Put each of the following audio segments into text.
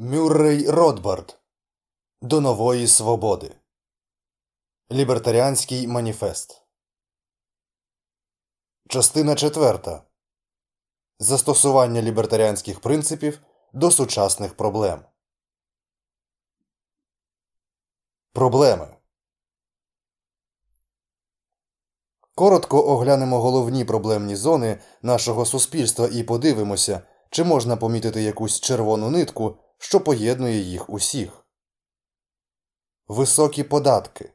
Мюррей Ротбард До нової свободи. Лібертаріанський маніфест. Частина 4. Застосування лібертаріанських принципів до сучасних проблем. Проблеми. Коротко оглянемо головні проблемні зони нашого суспільства і подивимося, чи можна помітити якусь червону нитку що поєднує їх усіх. Високі податки.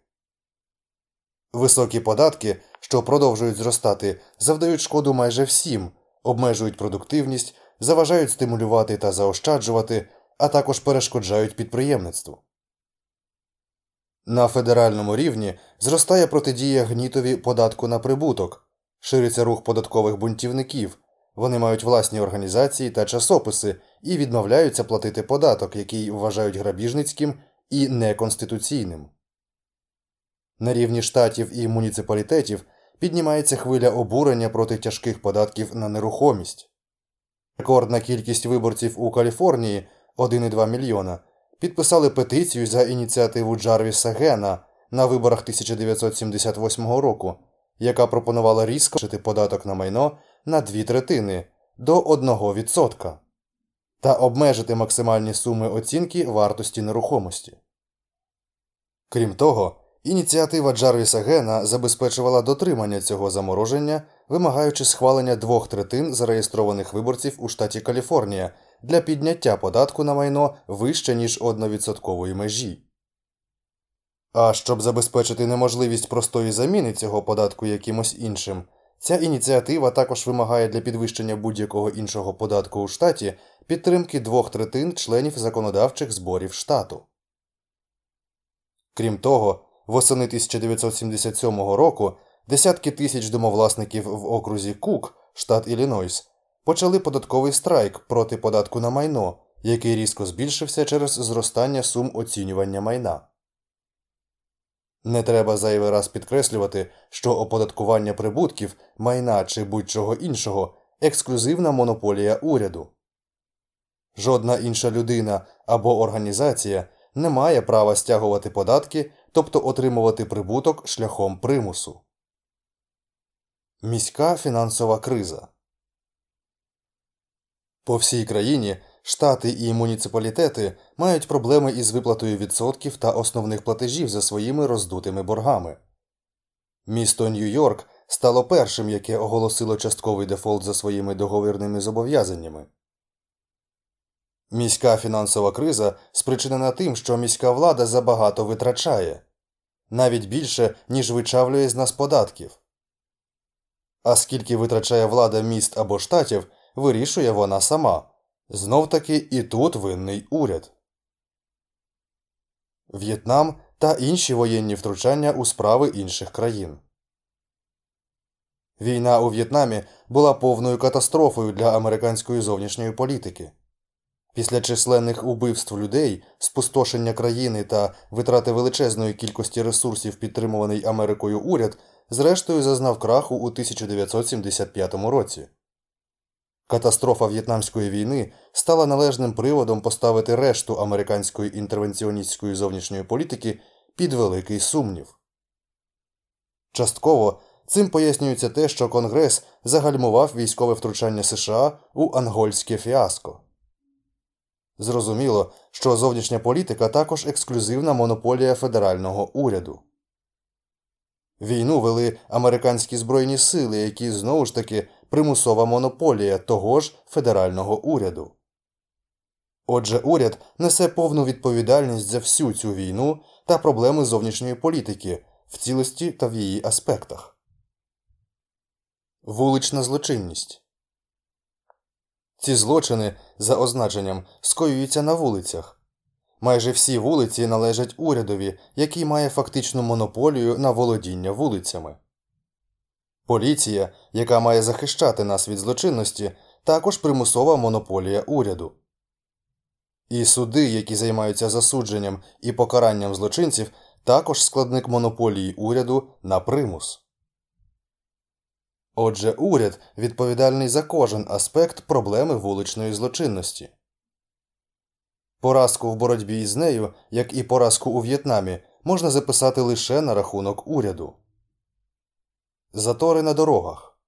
Високі податки, що продовжують зростати, завдають шкоду майже всім, обмежують продуктивність, заважають стимулювати та заощаджувати, а також перешкоджають підприємництву. На федеральному рівні зростає протидія гнітові податку на прибуток, шириться рух податкових бунтівників, вони мають власні організації та часописи і відмовляються платити податок, який вважають грабіжницьким і неконституційним. На рівні штатів і муніципалітетів піднімається хвиля обурення проти тяжких податків на нерухомість. Рекордна кількість виборців у Каліфорнії 1,2 мільйона підписали петицію за ініціативу Джарвіса Гена на виборах 1978 року, яка пропонувала різко податок на майно на дві третини до 1% та обмежити максимальні суми оцінки вартості нерухомості. Крім того, ініціатива Джарвіса Гена забезпечувала дотримання цього замороження, вимагаючи схвалення двох третин зареєстрованих виборців у штаті Каліфорнія для підняття податку на майно вище ніж 1% межі. А щоб забезпечити неможливість простої заміни цього податку якимось іншим, Ця ініціатива також вимагає для підвищення будь-якого іншого податку у штаті підтримки двох третин членів законодавчих зборів штату. Крім того, восени 1977 року десятки тисяч домовласників в окрузі Кук, штат Іллінойс, почали податковий страйк проти податку на майно, який різко збільшився через зростання сум оцінювання майна. Не треба зайвий раз підкреслювати, що оподаткування прибутків, майна чи будь-чого іншого ексклюзивна монополія уряду. Жодна інша людина або організація не має права стягувати податки, тобто отримувати прибуток шляхом примусу. Міська фінансова криза по всій країні Штати і муніципалітети мають проблеми із виплатою відсотків та основних платежів за своїми роздутими боргами. Місто Нью-Йорк стало першим, яке оголосило частковий дефолт за своїми договірними зобов'язаннями. Міська фінансова криза спричинена тим, що міська влада забагато витрачає навіть більше, ніж вичавлює з нас податків. А скільки витрачає влада міст або штатів, вирішує вона сама. Знов таки і тут винний уряд. В'єтнам та інші воєнні втручання у справи інших країн. Війна у В'єтнамі була повною катастрофою для американської зовнішньої політики. Після численних убивств людей, спустошення країни та витрати величезної кількості ресурсів, підтримуваний Америкою уряд, зрештою зазнав краху у 1975 році. Катастрофа В'єтнамської війни стала належним приводом поставити решту американської інтервенціоністської зовнішньої політики під великий сумнів. Частково цим пояснюється те, що Конгрес загальмував військове втручання США у ангольське фіаско. Зрозуміло, що зовнішня політика також ексклюзивна монополія федерального уряду. Війну вели американські збройні сили, які знову ж таки примусова монополія того ж федерального уряду. Отже, уряд несе повну відповідальність за всю цю війну та проблеми зовнішньої політики в цілості та в її аспектах. Вулична злочинність ці злочини за означенням скоюються на вулицях. Майже всі вулиці належать урядові, який має фактичну монополію на володіння вулицями. Поліція, яка має захищати нас від злочинності, також примусова монополія уряду. І суди, які займаються засудженням і покаранням злочинців, також складник монополії уряду на примус. Отже, уряд відповідальний за кожен аспект проблеми вуличної злочинності. Поразку в боротьбі із нею, як і поразку у В'єтнамі, можна записати лише на рахунок уряду. Затори на дорогах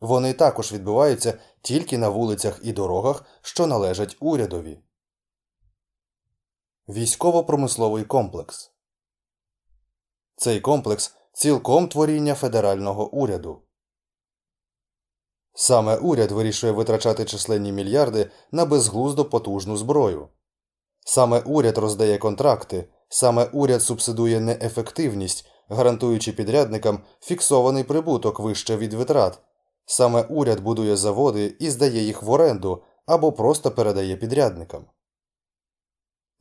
вони також відбуваються тільки на вулицях і дорогах, що належать урядові. Військово-промисловий комплекс цей комплекс цілком творіння федерального уряду. Саме уряд вирішує витрачати численні мільярди на безглуздо потужну зброю. Саме уряд роздає контракти, саме уряд субсидує неефективність, гарантуючи підрядникам фіксований прибуток вище від витрат. Саме уряд будує заводи і здає їх в оренду або просто передає підрядникам.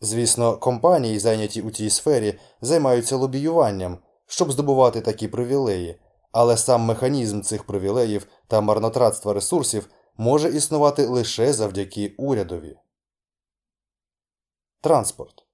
Звісно, компанії, зайняті у цій сфері, займаються лобіюванням, щоб здобувати такі привілеї, але сам механізм цих привілеїв та марнотратства ресурсів може існувати лише завдяки урядові. Транспорт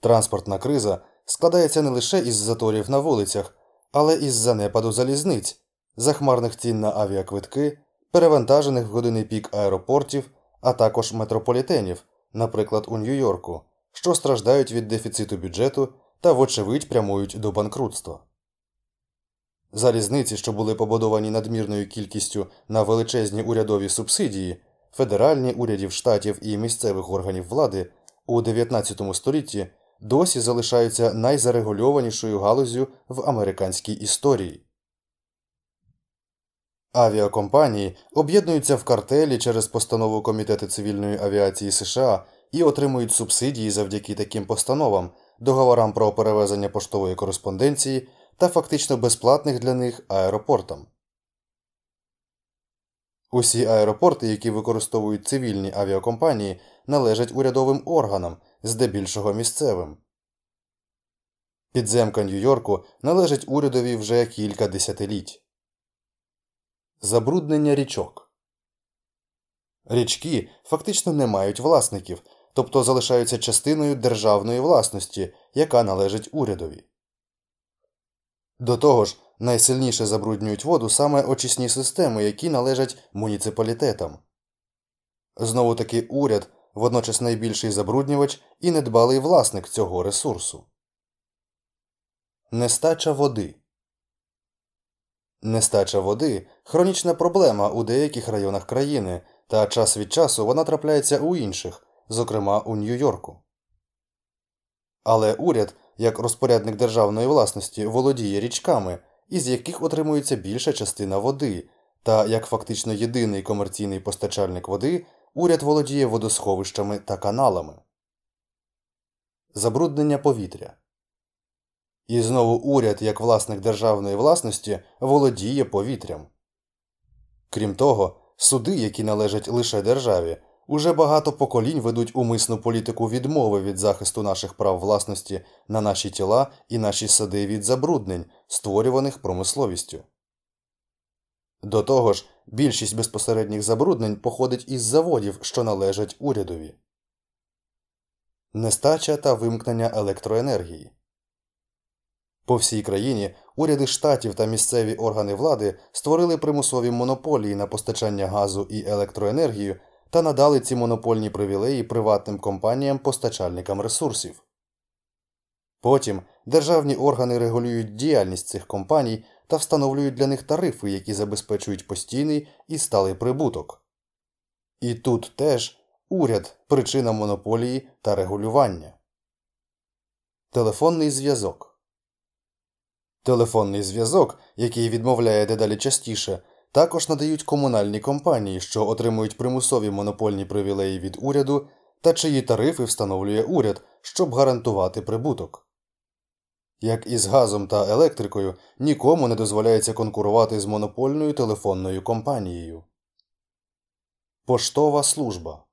Транспортна криза складається не лише із заторів на вулицях, але із занепаду залізниць, захмарних цін на авіаквитки, перевантажених в години пік аеропортів, а також метрополітенів, наприклад, у Нью-Йорку, що страждають від дефіциту бюджету та, вочевидь, прямують до банкрутства. Залізниці, що були побудовані надмірною кількістю на величезні урядові субсидії, федеральні урядів штатів і місцевих органів влади у 19 столітті досі залишаються найзарегульованішою галузю в американській історії. Авіакомпанії об'єднуються в картелі через постанову Комітету цивільної авіації США і отримують субсидії завдяки таким постановам, договорам про перевезення поштової кореспонденції та фактично безплатних для них аеропортам. Усі аеропорти, які використовують цивільні авіакомпанії, належать урядовим органам, здебільшого місцевим. Підземка Нью-Йорку належить урядові вже кілька десятиліть. Забруднення річок Річки фактично не мають власників, тобто залишаються частиною державної власності, яка належить урядові. До того ж, найсильніше забруднюють воду саме очисні системи, які належать муніципалітетам. Знову таки уряд водночас найбільший забруднювач і недбалий власник цього ресурсу. Нестача води Нестача води хронічна проблема у деяких районах країни, та час від часу вона трапляється у інших, зокрема у Нью-Йорку. Але уряд, як розпорядник державної власності, володіє річками, із яких отримується більша частина води, та як фактично єдиний комерційний постачальник води, уряд володіє водосховищами та каналами. Забруднення повітря і знову уряд, як власник державної власності, володіє повітрям. Крім того, суди, які належать лише державі, уже багато поколінь ведуть умисну політику відмови від захисту наших прав власності на наші тіла і наші сади від забруднень, створюваних промисловістю. До того ж, більшість безпосередніх забруднень походить із заводів, що належать урядові. Нестача та вимкнення електроенергії по всій країні уряди штатів та місцеві органи влади створили примусові монополії на постачання газу і електроенергію та надали ці монопольні привілеї приватним компаніям-постачальникам ресурсів. Потім державні органи регулюють діяльність цих компаній та встановлюють для них тарифи, які забезпечують постійний і сталий прибуток. І тут теж уряд причина монополії та регулювання. Телефонний зв'язок Телефонний зв'язок, який відмовляє дедалі частіше, також надають комунальні компанії, що отримують примусові монопольні привілеї від уряду та чиї тарифи встановлює уряд, щоб гарантувати прибуток. Як і з газом та електрикою, нікому не дозволяється конкурувати з монопольною телефонною компанією. Поштова служба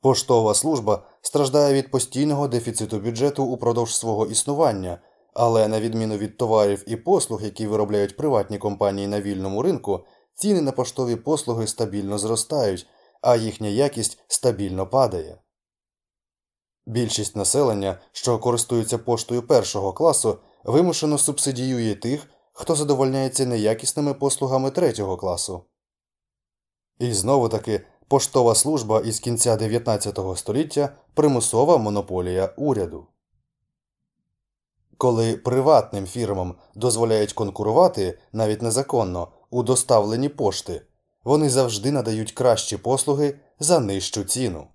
Поштова служба страждає від постійного дефіциту бюджету упродовж свого існування. Але на відміну від товарів і послуг, які виробляють приватні компанії на вільному ринку, ціни на поштові послуги стабільно зростають, а їхня якість стабільно падає. Більшість населення, що користується поштою першого класу, вимушено субсидіює тих, хто задовольняється неякісними послугами третього класу. І знову таки Поштова служба із кінця 19 століття примусова монополія уряду. Коли приватним фірмам дозволяють конкурувати навіть незаконно у доставленні пошти, вони завжди надають кращі послуги за нижчу ціну.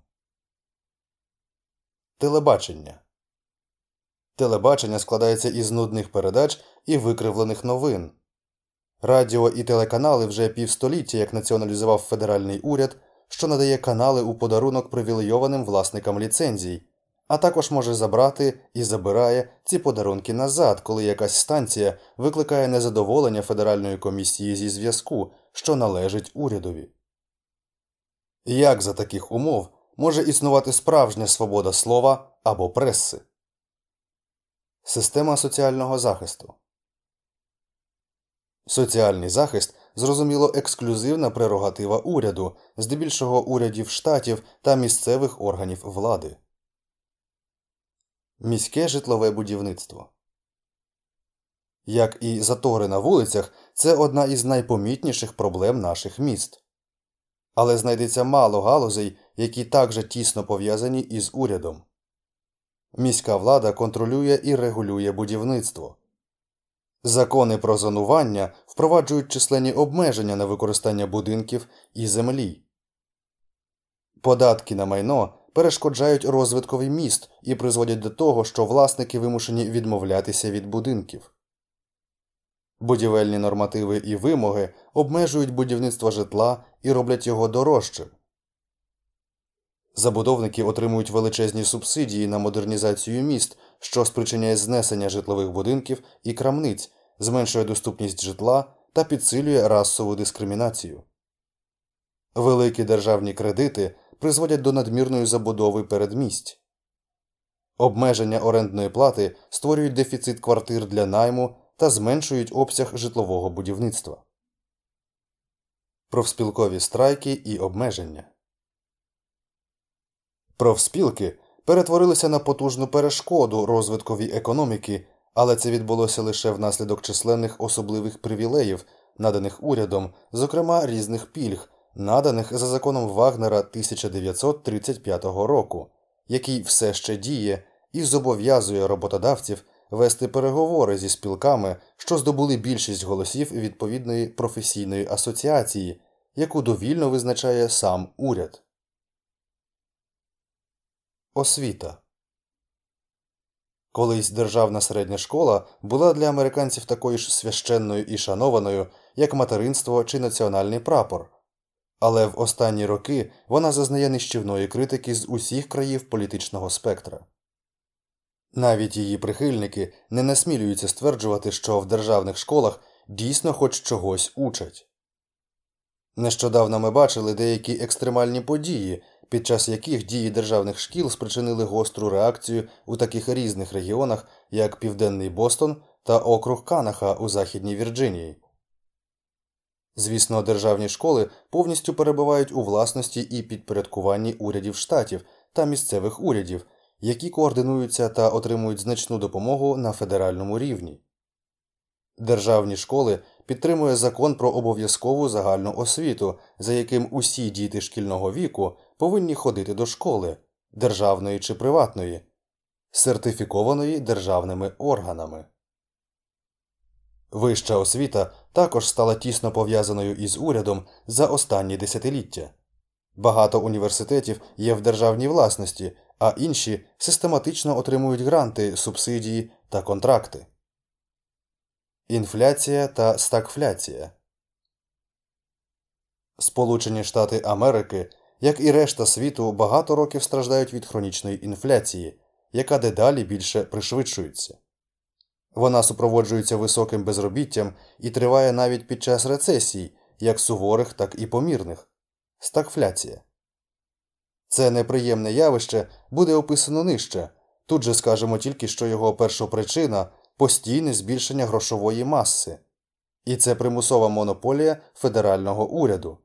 Телебачення Телебачення складається із нудних передач і викривлених новин. Радіо і телеканали вже півстоліття як націоналізував федеральний уряд, що надає канали у подарунок привілейованим власникам ліцензій, а також може забрати і забирає ці подарунки назад, коли якась станція викликає незадоволення Федеральної комісії зі зв'язку, що належить урядові. Як за таких умов може існувати справжня свобода слова або преси? Система соціального захисту Соціальний захист зрозуміло ексклюзивна прерогатива уряду, здебільшого урядів штатів та місцевих органів влади. Міське житлове будівництво Як і затори на вулицях, це одна із найпомітніших проблем наших міст. Але знайдеться мало галузей, які також тісно пов'язані із урядом. Міська влада контролює і регулює будівництво. Закони про зонування впроваджують численні обмеження на використання будинків і землі. Податки на майно перешкоджають розвиткові міст і призводять до того, що власники вимушені відмовлятися від будинків. Будівельні нормативи і вимоги обмежують будівництво житла і роблять його дорожчим. Забудовники отримують величезні субсидії на модернізацію міст, що спричиняє знесення житлових будинків і крамниць, зменшує доступність житла та підсилює расову дискримінацію. Великі державні кредити призводять до надмірної забудови передмість. Обмеження орендної плати створюють дефіцит квартир для найму та зменшують обсяг житлового будівництва. Профспілкові страйки і обмеження. Профспілки перетворилися на потужну перешкоду розвиткові економіки, але це відбулося лише внаслідок численних особливих привілеїв, наданих урядом, зокрема різних пільг, наданих за законом Вагнера 1935 року, який все ще діє і зобов'язує роботодавців вести переговори зі спілками, що здобули більшість голосів відповідної професійної асоціації, яку довільно визначає сам уряд. Освіта Колись державна середня школа була для американців такою ж священною і шанованою, як материнство чи національний прапор, але в останні роки вона зазнає нищівної критики з усіх країв політичного спектра. Навіть її прихильники не насмілюються стверджувати, що в державних школах дійсно хоч чогось учать. Нещодавно ми бачили деякі екстремальні події, під час яких дії державних шкіл спричинили гостру реакцію у таких різних регіонах, як Південний Бостон та округ Канаха у Західній Вірджинії. Звісно, державні школи повністю перебувають у власності і підпорядкуванні урядів штатів та місцевих урядів, які координуються та отримують значну допомогу на федеральному рівні. Державні школи підтримує закон про обов'язкову загальну освіту, за яким усі діти шкільного віку повинні ходити до школи державної чи приватної, сертифікованої державними органами. Вища освіта також стала тісно пов'язаною із урядом за останні десятиліття. Багато університетів є в державній власності, а інші систематично отримують гранти, субсидії та контракти. Інфляція та стагфляція Сполучені Штати Америки, як і решта світу, багато років страждають від хронічної інфляції, яка дедалі більше пришвидшується. Вона супроводжується високим безробіттям і триває навіть під час рецесій, як суворих, так і помірних. Стагфляція. Це неприємне явище буде описано нижче. Тут же скажемо тільки, що його першопричина постійне збільшення грошової маси, і це примусова монополія федерального уряду.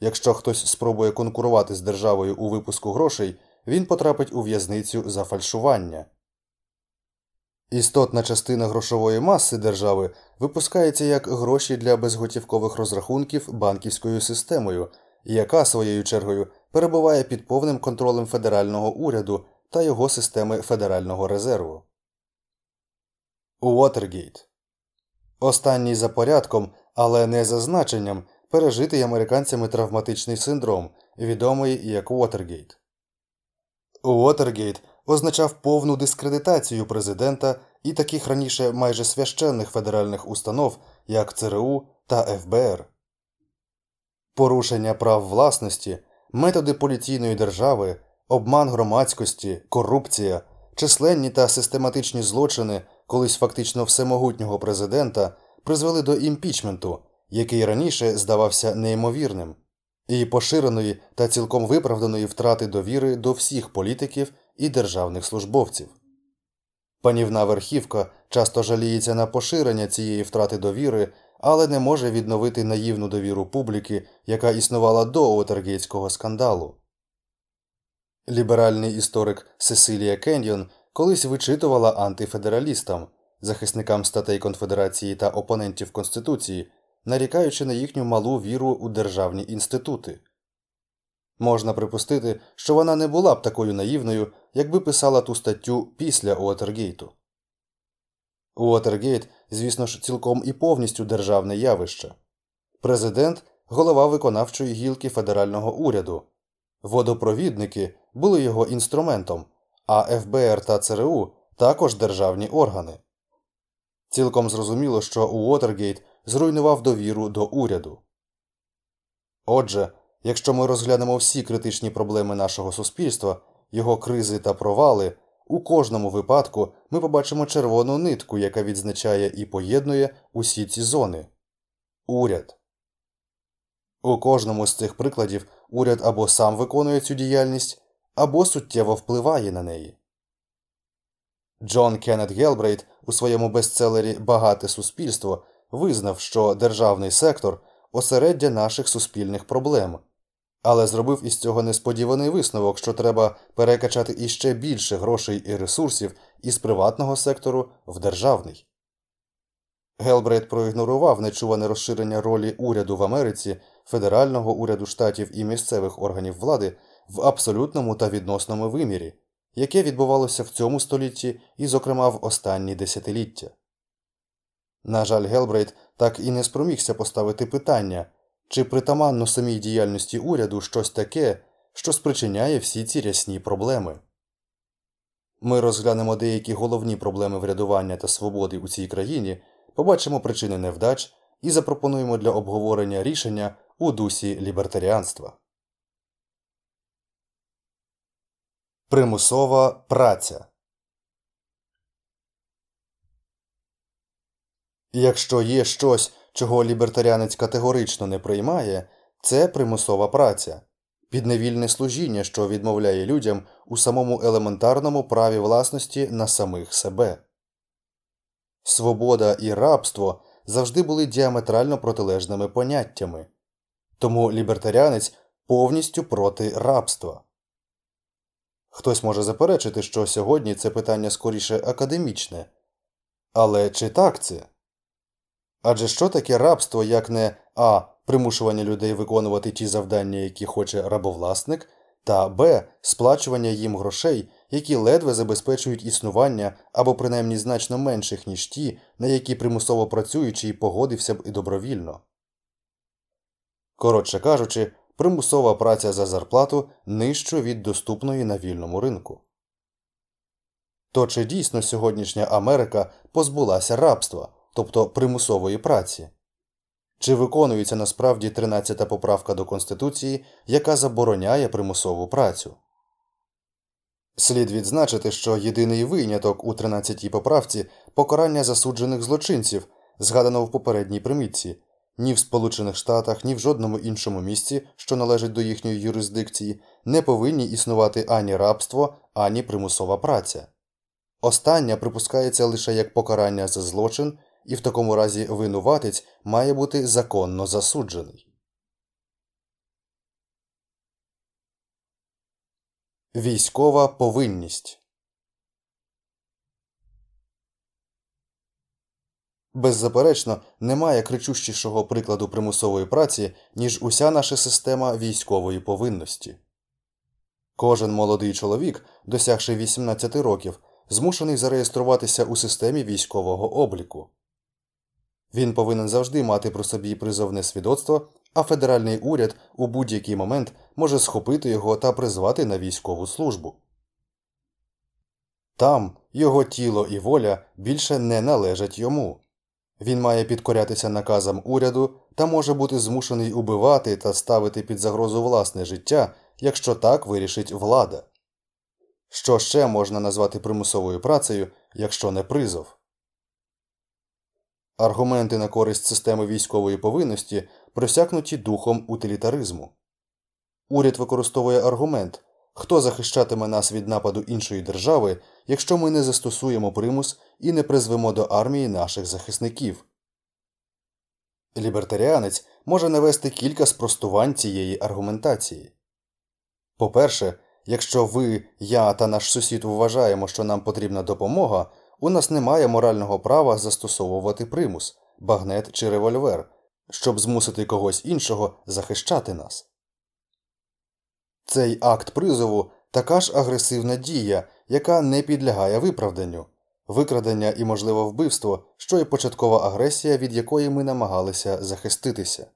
Якщо хтось спробує конкурувати з державою у випуску грошей, він потрапить у в'язницю за фальшування. Істотна частина грошової маси держави випускається як гроші для безготівкових розрахунків банківською системою, яка своєю чергою перебуває під повним контролем федерального уряду та його системи Федерального резерву. Уотергейт Останній за порядком, але не за значенням, пережитий американцями травматичний синдром, відомий як Уотергейт. Уотергейт означав повну дискредитацію президента і таких раніше майже священних федеральних установ, як ЦРУ та ФБР. Порушення прав власності, методи поліційної держави, обман громадськості, корупція, численні та систематичні злочини колись фактично всемогутнього президента призвели до імпічменту, який раніше здавався неймовірним, і поширеної та цілком виправданої втрати довіри до всіх політиків і державних службовців. Панівна верхівка часто жаліється на поширення цієї втрати довіри, але не може відновити наївну довіру публіки, яка існувала до Отергейтського скандалу. Ліберальний історик Сесилія Кеньйон колись вичитувала антифедералістам, захисникам статей Конфедерації та опонентів Конституції, нарікаючи на їхню малу віру у державні інститути. Можна припустити, що вона не була б такою наївною, якби писала ту статтю після Уотергейту. Уотергейт, звісно ж, цілком і повністю державне явище. Президент голова виконавчої гілки федерального уряду, водопровідники були його інструментом, а ФБР та ЦРУ також державні органи. Цілком зрозуміло, що Уотергейт зруйнував довіру до уряду. Отже, якщо ми розглянемо всі критичні проблеми нашого суспільства, його кризи та провали, у кожному випадку ми побачимо червону нитку, яка відзначає і поєднує усі ці зони уряд. У кожному з цих прикладів уряд або сам виконує цю діяльність, або суттєво впливає на неї. Джон Кеннет Гелбрейт у своєму бестселері Багате суспільство визнав, що державний сектор осереддя наших суспільних проблем, але зробив із цього несподіваний висновок, що треба перекачати іще більше грошей і ресурсів із приватного сектору в державний. Гелбрейт проігнорував нечуване розширення ролі уряду в Америці, федерального уряду штатів і місцевих органів влади в абсолютному та відносному вимірі, яке відбувалося в цьому столітті і, зокрема, в останні десятиліття. На жаль, Гелбрейт так і не спромігся поставити питання, чи притаманно самій діяльності уряду щось таке, що спричиняє всі ці рясні проблеми. Ми розглянемо деякі головні проблеми врядування та свободи у цій країні, побачимо причини невдач і запропонуємо для обговорення рішення у дусі лібертаріанства. Примусова праця Якщо є щось, чого лібертаріанець категорично не приймає, це примусова праця, підневільне служіння, що відмовляє людям у самому елементарному праві власності на самих себе. Свобода і рабство завжди були діаметрально протилежними поняттями, тому лібертаріанець повністю проти рабства. Хтось може заперечити, що сьогодні це питання скоріше академічне. Але чи так це? Адже що таке рабство, як не а. примушування людей виконувати ті завдання, які хоче рабовласник, та б. сплачування їм грошей, які ледве забезпечують існування або принаймні значно менших, ніж ті, на які примусово працюючий погодився б і добровільно. Коротше кажучи, примусова праця за зарплату нижчо від доступної на вільному ринку. То чи дійсно сьогоднішня Америка позбулася рабства, тобто примусової праці? Чи виконується насправді 13-та поправка до Конституції, яка забороняє примусову працю? Слід відзначити, що єдиний виняток у 13-й поправці покарання засуджених злочинців, згадано в попередній примітці, ні в Сполучених Штатах, ні в жодному іншому місці, що належить до їхньої юрисдикції, не повинні існувати ані рабство, ані примусова праця. Остання припускається лише як покарання за злочин, і в такому разі винуватець має бути законно засуджений. Військова повинність Беззаперечно, немає кричущішого прикладу примусової праці, ніж уся наша система військової повинності. Кожен молодий чоловік, досягши 18 років, змушений зареєструватися у системі військового обліку. Він повинен завжди мати при собі призовне свідоцтво, а федеральний уряд у будь-який момент може схопити його та призвати на військову службу. Там його тіло і воля більше не належать йому. Він має підкорятися наказам уряду та може бути змушений убивати та ставити під загрозу власне життя, якщо так вирішить влада. Що ще можна назвати примусовою працею, якщо не призов? Аргументи на користь системи військової повинності просякнуті духом утилітаризму. Уряд використовує аргумент хто захищатиме нас від нападу іншої держави, якщо ми не застосуємо примус і не призвемо до армії наших захисників. Лібертаріанець може навести кілька спростувань цієї аргументації. По перше, якщо ви, я та наш сусід вважаємо, що нам потрібна допомога, у нас немає морального права застосовувати примус, багнет чи револьвер, щоб змусити когось іншого захищати нас. Цей акт призову така ж агресивна дія, яка не підлягає виправданню, викрадення і, можливо, вбивство, що і початкова агресія, від якої ми намагалися захиститися.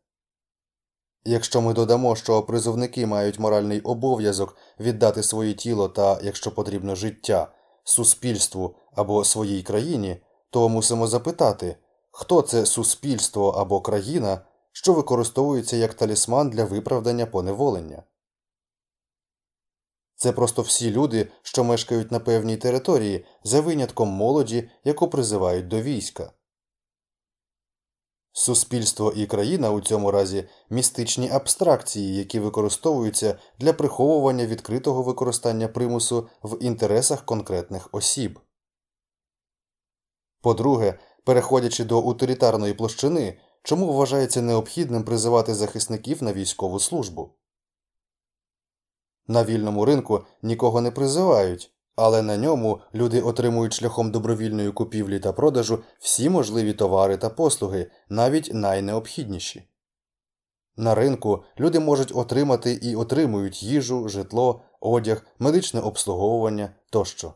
Якщо ми додамо, що призовники мають моральний обов'язок віддати своє тіло та, якщо потрібно, життя суспільству або своїй країні, то мусимо запитати, хто це суспільство або країна, що використовується як талісман для виправдання поневолення. Це просто всі люди, що мешкають на певній території, за винятком молоді, яку призивають до війська. Суспільство і країна у цьому разі містичні абстракції, які використовуються для приховування відкритого використання примусу в інтересах конкретних осіб. По-друге, переходячи до утилітарної площини, чому вважається необхідним призивати захисників на військову службу? На вільному ринку нікого не призивають, але на ньому люди отримують шляхом добровільної купівлі та продажу всі можливі товари та послуги, навіть найнеобхідніші. На ринку люди можуть отримати і отримують їжу, житло, одяг, медичне обслуговування тощо.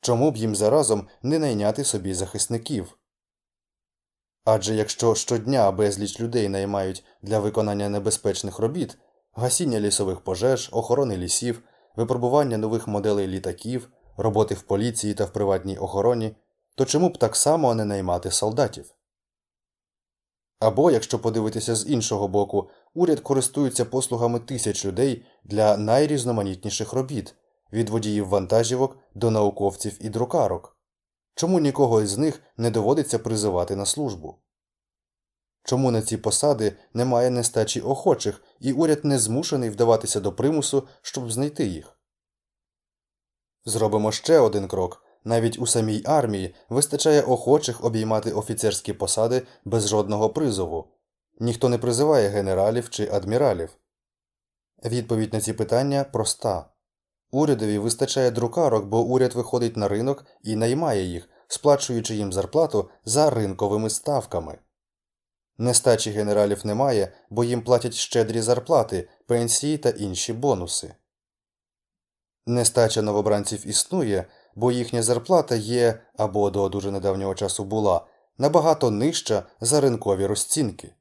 Чому б їм заразом не найняти собі захисників? Адже якщо щодня безліч людей наймають для виконання небезпечних робіт, гасіння лісових пожеж, охорони лісів, випробування нових моделей літаків, роботи в поліції та в приватній охороні, то чому б так само не наймати солдатів? Або, якщо подивитися з іншого боку, уряд користується послугами тисяч людей для найрізноманітніших робіт від водіїв вантажівок до науковців і друкарок. Чому нікого із них не доводиться призивати на службу? Чому на ці посади немає нестачі охочих, і уряд не змушений вдаватися до примусу, щоб знайти їх? Зробимо ще один крок. Навіть у самій армії вистачає охочих обіймати офіцерські посади без жодного призову. Ніхто не призиває генералів чи адміралів. Відповідь на ці питання проста урядові вистачає друкарок, бо уряд виходить на ринок і наймає їх, сплачуючи їм зарплату за ринковими ставками. Нестачі генералів немає, бо їм платять щедрі зарплати, пенсії та інші бонуси. Нестача новобранців існує, бо їхня зарплата є або до дуже недавнього часу була набагато нижча за ринкові розцінки.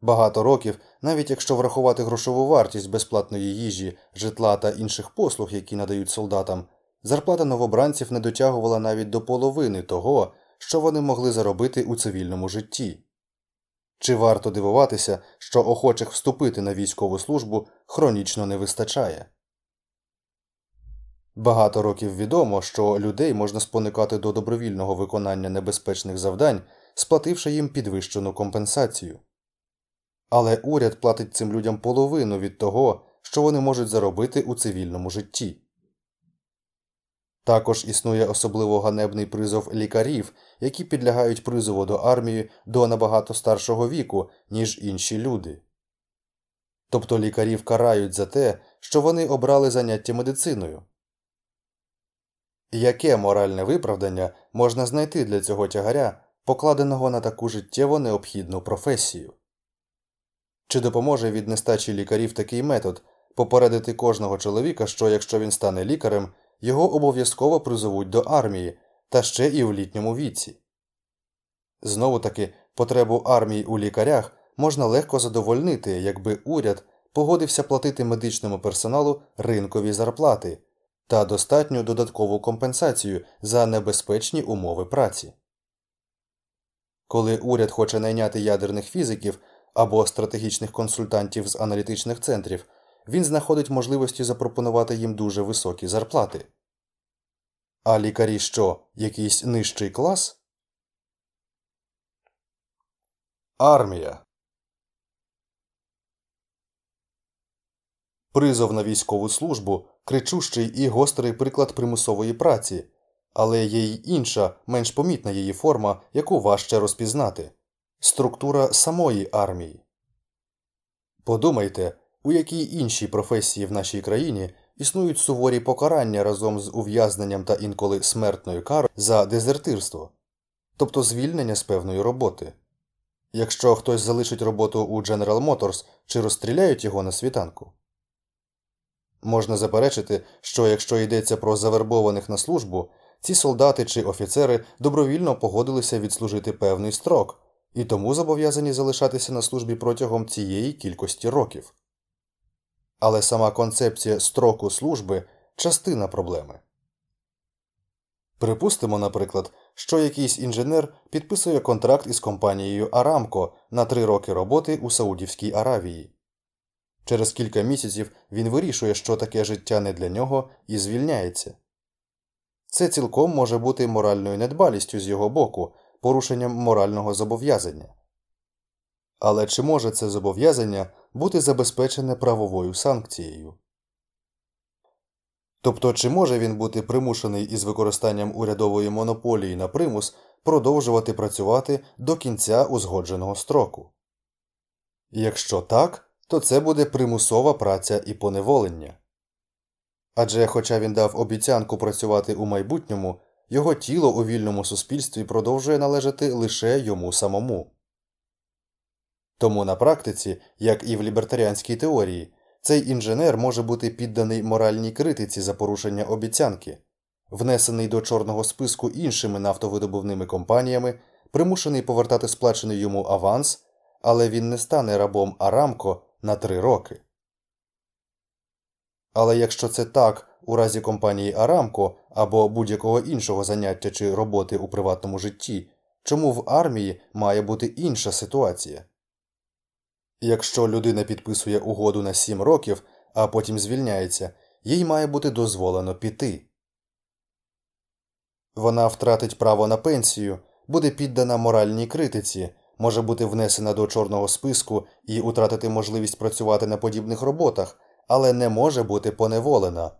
Багато років, навіть якщо врахувати грошову вартість безплатної їжі, житла та інших послуг, які надають солдатам, зарплата новобранців не дотягувала навіть до половини того, що вони могли заробити у цивільному житті. Чи варто дивуватися, що охочих вступити на військову службу хронічно не вистачає? Багато років відомо, що людей можна споникати до добровільного виконання небезпечних завдань, сплативши їм підвищену компенсацію. Але уряд платить цим людям половину від того, що вони можуть заробити у цивільному житті. Також існує особливо ганебний призов лікарів, які підлягають призову до армії до набагато старшого віку, ніж інші люди. Тобто лікарів карають за те, що вони обрали заняття медициною. Яке моральне виправдання можна знайти для цього тягаря, покладеного на таку життєво необхідну професію? Чи допоможе від нестачі лікарів такий метод попередити кожного чоловіка, що якщо він стане лікарем, його обов'язково призовуть до армії, та ще і в літньому віці? Знову таки, потребу армії у лікарях можна легко задовольнити, якби уряд погодився платити медичному персоналу ринкові зарплати та достатню додаткову компенсацію за небезпечні умови праці. Коли уряд хоче найняти ядерних фізиків або стратегічних консультантів з аналітичних центрів, він знаходить можливості запропонувати їм дуже високі зарплати. А лікарі що, якийсь нижчий клас? Армія Призов на військову службу кричущий і гострий приклад примусової праці, але є й інша, менш помітна її форма, яку важче розпізнати структура самої армії. Подумайте, у якій іншій професії в нашій країні існують суворі покарання разом з ув'язненням та інколи смертною карою за дезертирство, тобто звільнення з певної роботи. Якщо хтось залишить роботу у General Motors чи розстріляють його на світанку. Можна заперечити, що якщо йдеться про завербованих на службу, ці солдати чи офіцери добровільно погодилися відслужити певний строк і тому зобов'язані залишатися на службі протягом цієї кількості років. Але сама концепція строку служби частина проблеми. Припустимо, наприклад, що якийсь інженер підписує контракт із компанією Арамко на три роки роботи у Саудівській Аравії. Через кілька місяців він вирішує, що таке життя не для нього, і звільняється. Це цілком може бути моральною недбалістю з його боку, порушенням морального зобов'язання. Але чи може це зобов'язання бути забезпечене правовою санкцією? Тобто, чи може він бути примушений із використанням урядової монополії на примус продовжувати працювати до кінця узгодженого строку? Якщо так, то це буде примусова праця і поневолення. Адже, хоча він дав обіцянку працювати у майбутньому, його тіло у вільному суспільстві продовжує належати лише йому самому. Тому на практиці, як і в лібертаріанській теорії, цей інженер може бути підданий моральній критиці за порушення обіцянки, внесений до чорного списку іншими нафтовидобувними компаніями, примушений повертати сплачений йому аванс, але він не стане рабом Арамко на три роки. Але якщо це так у разі компанії Арамко або будь-якого іншого заняття чи роботи у приватному житті, чому в армії має бути інша ситуація? Якщо людина підписує угоду на 7 років, а потім звільняється, їй має бути дозволено піти. Вона втратить право на пенсію, буде піддана моральній критиці, може бути внесена до чорного списку і утратити можливість працювати на подібних роботах, але не може бути поневолена,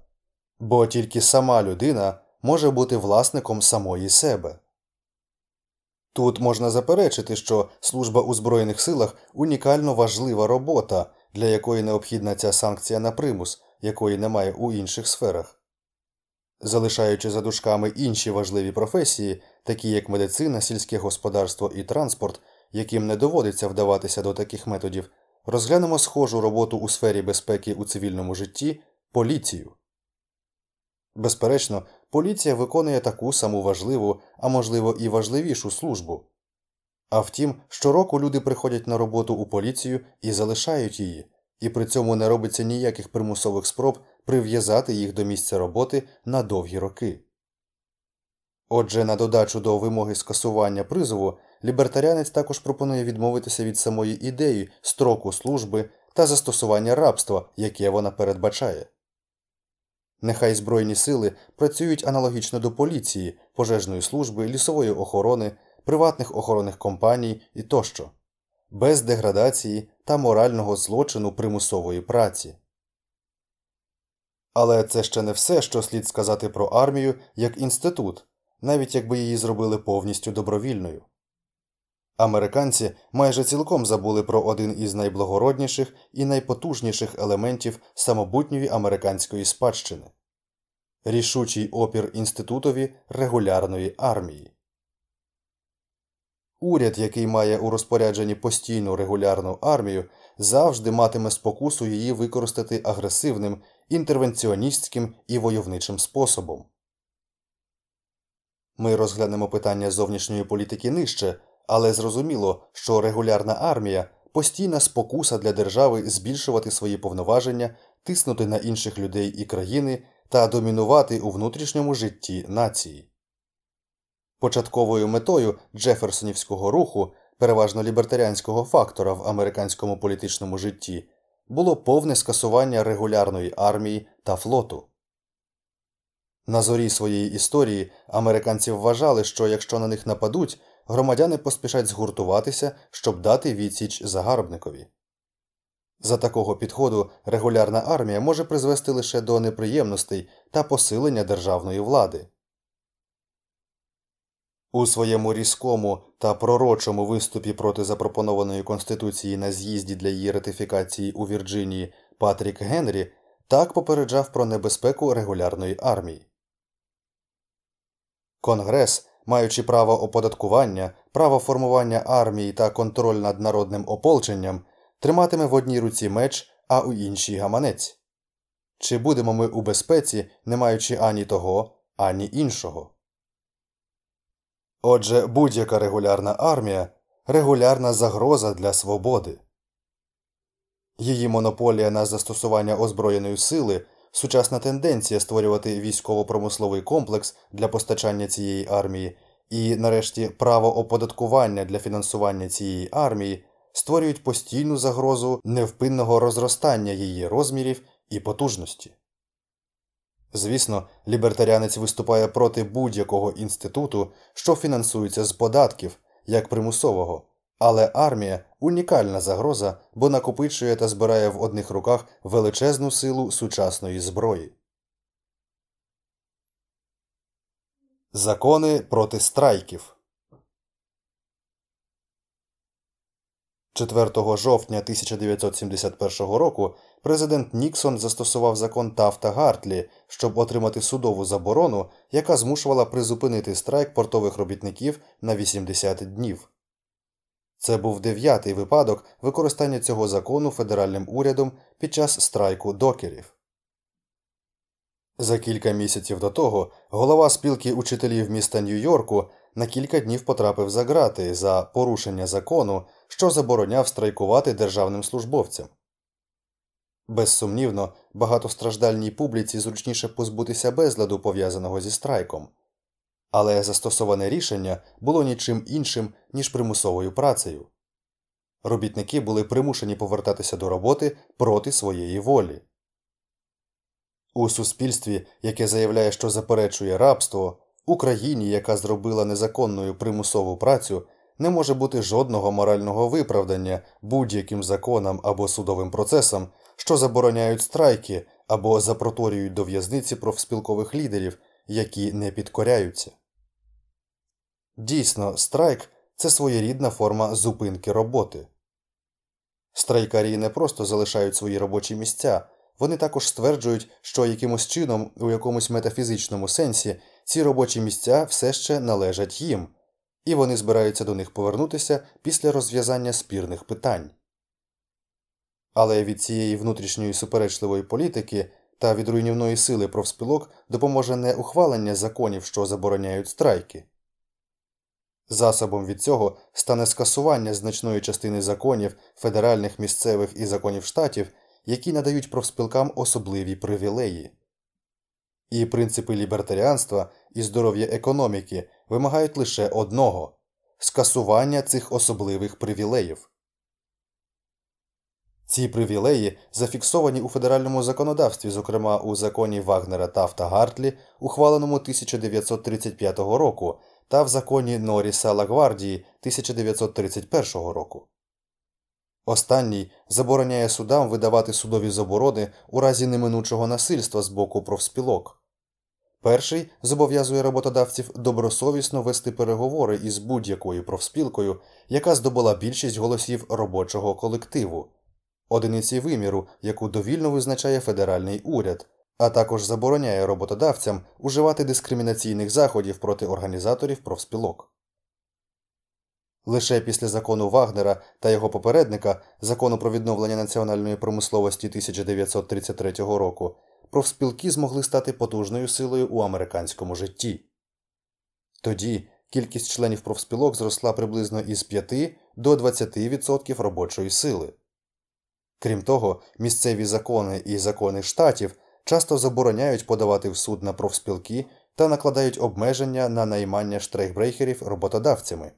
бо тільки сама людина може бути власником самої себе. Тут можна заперечити, що служба у Збройних силах унікально важлива робота, для якої необхідна ця санкція на примус, якої немає у інших сферах. Залишаючи за дужками інші важливі професії, такі як медицина, сільське господарство і транспорт, яким не доводиться вдаватися до таких методів, розглянемо схожу роботу у сфері безпеки у цивільному житті поліцію. Безперечно, поліція виконує таку саму важливу, а можливо і важливішу службу. А втім, щороку люди приходять на роботу у поліцію і залишають її, і при цьому не робиться ніяких примусових спроб прив'язати їх до місця роботи на довгі роки. Отже, на додачу до вимоги скасування призову, лібертаріанець також пропонує відмовитися від самої ідеї строку служби та застосування рабства, яке вона передбачає. Нехай Збройні сили працюють аналогічно до поліції, пожежної служби, лісової охорони, приватних охоронних компаній і тощо, без деградації та морального злочину примусової праці. Але це ще не все, що слід сказати про армію як інститут, навіть якби її зробили повністю добровільною. Американці майже цілком забули про один із найблагородніших і найпотужніших елементів самобутньої американської спадщини рішучий опір інститутові регулярної армії. Уряд, який має у розпорядженні постійну регулярну армію, завжди матиме спокусу її використати агресивним, інтервенціоністським і войовничим способом. Ми розглянемо питання зовнішньої політики нижче, але зрозуміло, що регулярна армія постійна спокуса для держави збільшувати свої повноваження, тиснути на інших людей і країни та домінувати у внутрішньому житті нації. Початковою метою Джеферсонівського руху, переважно лібертаріанського фактора в американському політичному житті, було повне скасування регулярної армії та флоту. На зорі своєї історії американці вважали, що якщо на них нападуть, громадяни поспішать згуртуватися, щоб дати відсіч загарбникові. За такого підходу регулярна армія може призвести лише до неприємностей та посилення державної влади. У своєму різкому та пророчому виступі проти запропонованої конституції на з'їзді для її ратифікації у Вірджинії Патрік Генрі так попереджав про небезпеку регулярної армії. Конгрес, маючи право оподаткування, право формування армії та контроль над народним ополченням, триматиме в одній руці меч, а у іншій гаманець. Чи будемо ми у безпеці, не маючи ані того, ані іншого? Отже, будь-яка регулярна армія регулярна загроза для свободи. Її монополія на застосування озброєної сили сучасна тенденція створювати військово-промисловий комплекс для постачання цієї армії і, нарешті, право оподаткування для фінансування цієї армії створюють постійну загрозу невпинного розростання її розмірів і потужності. Звісно, лібертаріанець виступає проти будь-якого інституту, що фінансується з податків, як примусового, але армія унікальна загроза, бо накопичує та збирає в одних руках величезну силу сучасної зброї. Закони проти страйків 4 жовтня 1971 року президент Ніксон застосував закон Тафта Гартлі, щоб отримати судову заборону, яка змушувала призупинити страйк портових робітників на 80 днів. Це був дев'ятий випадок використання цього закону федеральним урядом під час страйку докерів. За кілька місяців до того голова спілки учителів міста Нью-Йорку на кілька днів потрапив за грати за порушення закону, що забороняв страйкувати державним службовцям. Безсумнівно, багатостраждальній публіці зручніше позбутися безладу пов'язаного зі страйком, але застосоване рішення було нічим іншим, ніж примусовою працею. Робітники були примушені повертатися до роботи проти своєї волі. У суспільстві, яке заявляє, що заперечує рабство, Україні, яка зробила незаконною примусову працю, не може бути жодного морального виправдання будь-яким законам або судовим процесам, що забороняють страйки або запроторюють до в'язниці профспілкових лідерів, які не підкоряються. Дійсно, страйк це своєрідна форма зупинки роботи. Страйкарі не просто залишають свої робочі місця, вони також стверджують, що якимось чином, у якомусь метафізичному сенсі, ці робочі місця все ще належать їм, і вони збираються до них повернутися після розв'язання спірних питань. Але від цієї внутрішньої суперечливої політики та від руйнівної сили профспілок допоможе не ухвалення законів, що забороняють страйки. Засобом від цього стане скасування значної частини законів федеральних, місцевих і законів штатів, які надають профспілкам особливі привілеї. І принципи лібертаріанства і здоров'я економіки вимагають лише одного скасування цих особливих привілеїв. Ці привілеї зафіксовані у федеральному законодавстві, зокрема у законі Вагнера Тафта Гартлі, ухваленому 1935 року, та в законі Норріса Лагвардії 1931 року. Останній забороняє судам видавати судові заборони у разі неминучого насильства з боку профспілок. Перший зобов'язує роботодавців добросовісно вести переговори із будь-якою профспілкою, яка здобула більшість голосів робочого колективу, одиниці виміру, яку довільно визначає федеральний уряд, а також забороняє роботодавцям уживати дискримінаційних заходів проти організаторів профспілок. Лише після закону Вагнера та його попередника, закону про відновлення національної промисловості 1933 року, профспілки змогли стати потужною силою у американському житті. Тоді кількість членів профспілок зросла приблизно із 5 до 20% робочої сили. Крім того, місцеві закони і закони штатів часто забороняють подавати в суд на профспілки та накладають обмеження на наймання штрейхбрейхерів роботодавцями.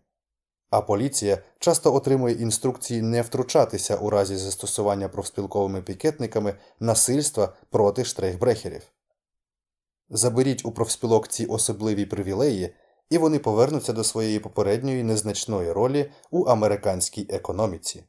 А поліція часто отримує інструкції не втручатися у разі застосування профспілковими пікетниками насильства проти штрейхбрехерів. Заберіть у профспілок ці особливі привілеї, і вони повернуться до своєї попередньої незначної ролі у американській економіці.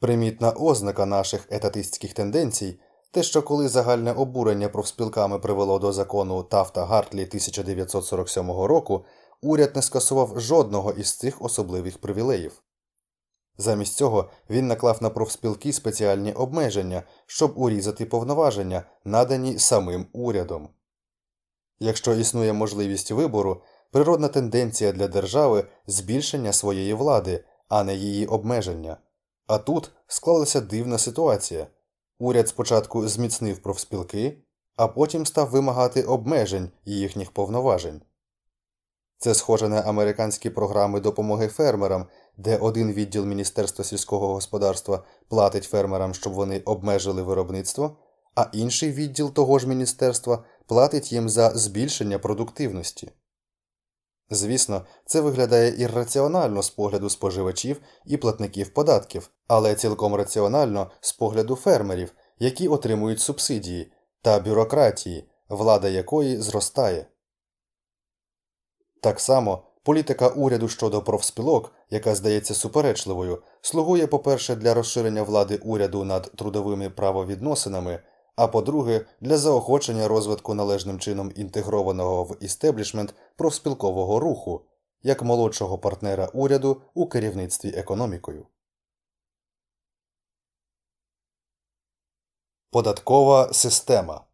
Примітна ознака наших етатистських тенденцій те, що коли загальне обурення профспілками привело до закону Тафта Гартлі 1947 року, уряд не скасував жодного із цих особливих привілеїв. Замість цього він наклав на профспілки спеціальні обмеження, щоб урізати повноваження, надані самим урядом. Якщо існує можливість вибору, природна тенденція для держави збільшення своєї влади, а не її обмеження. А тут склалася дивна ситуація. Уряд спочатку зміцнив профспілки, а потім став вимагати обмежень їхніх повноважень. Це схоже на американські програми допомоги фермерам, де один відділ Міністерства сільського господарства платить фермерам, щоб вони обмежили виробництво, а інший відділ того ж міністерства платить їм за збільшення продуктивності. Звісно, це виглядає ірраціонально з погляду споживачів і платників податків, але цілком раціонально з погляду фермерів, які отримують субсидії, та бюрократії, влада якої зростає. Так само політика уряду щодо профспілок, яка здається суперечливою, слугує, по-перше, для розширення влади уряду над трудовими правовідносинами, а по-друге, для заохочення розвитку належним чином інтегрованого в істеблішмент профспілкового руху як молодшого партнера уряду у керівництві економікою. Податкова система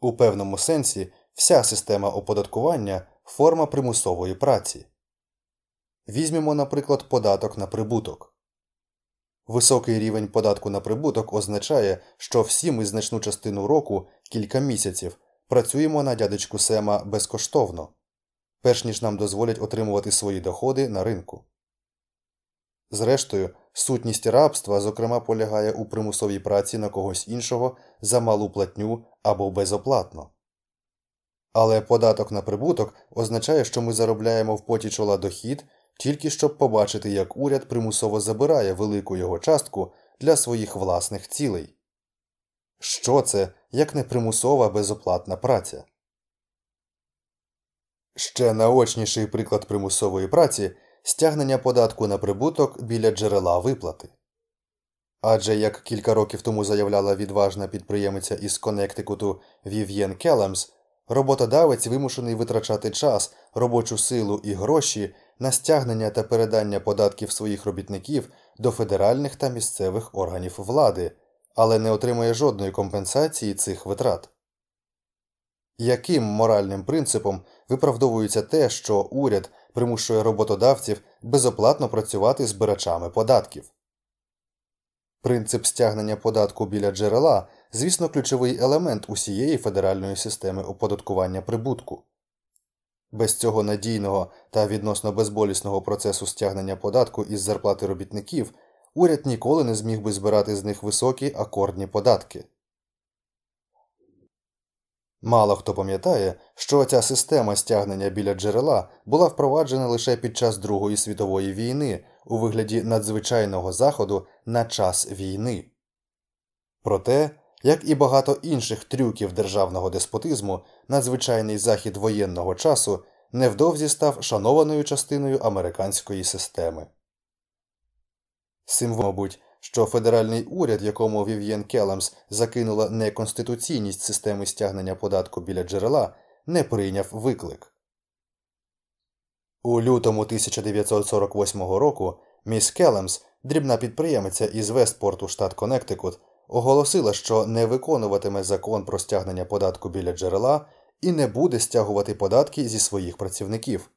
У певному сенсі вся система оподаткування форма примусової праці. Візьмемо, наприклад, податок на прибуток. Високий рівень податку на прибуток означає, що всі ми значну частину року, кілька місяців, працюємо на дядечку Сема безкоштовно, перш ніж нам дозволять отримувати свої доходи на ринку. Зрештою, сутність рабства, зокрема, полягає у примусовій праці на когось іншого за малу платню або безоплатно. Але податок на прибуток означає, що ми заробляємо в поті чола дохід тільки щоб побачити, як уряд примусово забирає велику його частку для своїх власних цілей. Що це як не примусова безоплатна праця? Ще наочніший приклад примусової праці стягнення податку на прибуток біля джерела виплати. Адже як кілька років тому заявляла відважна підприємиця із Коннектикуту Вів'єн Келемс, роботодавець вимушений витрачати час, робочу силу і гроші на стягнення та передання податків своїх робітників до федеральних та місцевих органів влади, але не отримує жодної компенсації цих витрат. Яким моральним принципом виправдовується те, що уряд примушує роботодавців безоплатно працювати збирачами податків? Принцип стягнення податку біля джерела, звісно, ключовий елемент усієї федеральної системи оподаткування прибутку. Без цього надійного та відносно безболісного процесу стягнення податку із зарплати робітників уряд ніколи не зміг би збирати з них високі акордні податки. Мало хто пам'ятає, що ця система стягнення біля джерела була впроваджена лише під час Другої світової війни у вигляді надзвичайного заходу на час війни. Проте, як і багато інших трюків державного деспотизму, надзвичайний захід воєнного часу невдовзі став шанованою частиною американської системи. Символ, мабуть, що федеральний уряд, якому Вів'єн Келемс закинула неконституційність системи стягнення податку біля джерела, не прийняв виклик. У лютому 1948 року міс Келемс, дрібна підприємиця із Вестпорту, штат Коннектикут, оголосила, що не виконуватиме закон про стягнення податку біля джерела і не буде стягувати податки зі своїх працівників.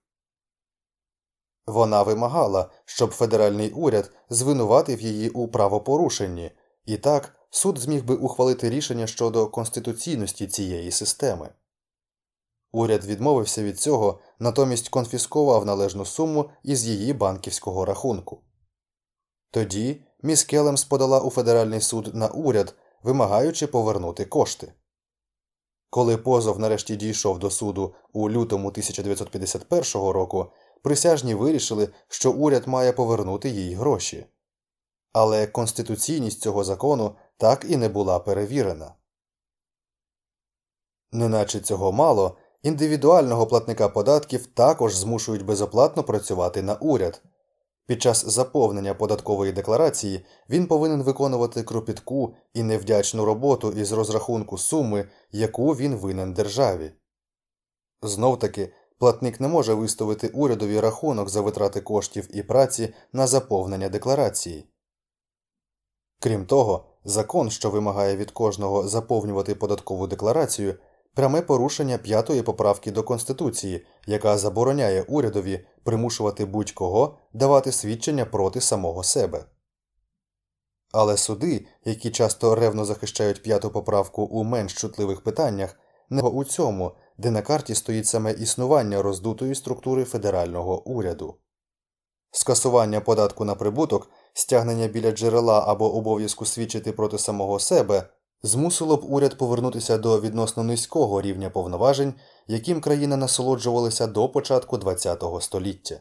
Вона вимагала, щоб федеральний уряд звинуватив її у правопорушенні, і так суд зміг би ухвалити рішення щодо конституційності цієї системи. Уряд відмовився від цього, натомість конфіскував належну суму із її банківського рахунку. Тоді міс Келемс подала у федеральний суд на уряд, вимагаючи повернути кошти. Коли позов нарешті дійшов до суду у лютому 1951 року, присяжні вирішили, що уряд має повернути їй гроші. Але конституційність цього закону так і не була перевірена. Неначе цього мало, індивідуального платника податків також змушують безоплатно працювати на уряд. Під час заповнення податкової декларації він повинен виконувати кропітку і невдячну роботу із розрахунку суми, яку він винен державі. Знов таки, платник не може виставити урядові рахунок за витрати коштів і праці на заповнення декларації. Крім того, закон, що вимагає від кожного заповнювати податкову декларацію, пряме порушення п'ятої поправки до Конституції, яка забороняє урядові примушувати будь-кого давати свідчення проти самого себе. Але суди, які часто ревно захищають п'яту поправку у менш чутливих питаннях, не у цьому, де на карті стоїть саме існування роздутої структури федерального уряду. Скасування податку на прибуток, стягнення біля джерела або обов'язку свідчити проти самого себе змусило б уряд повернутися до відносно низького рівня повноважень, яким країна насолоджувалася до початку ХХ століття.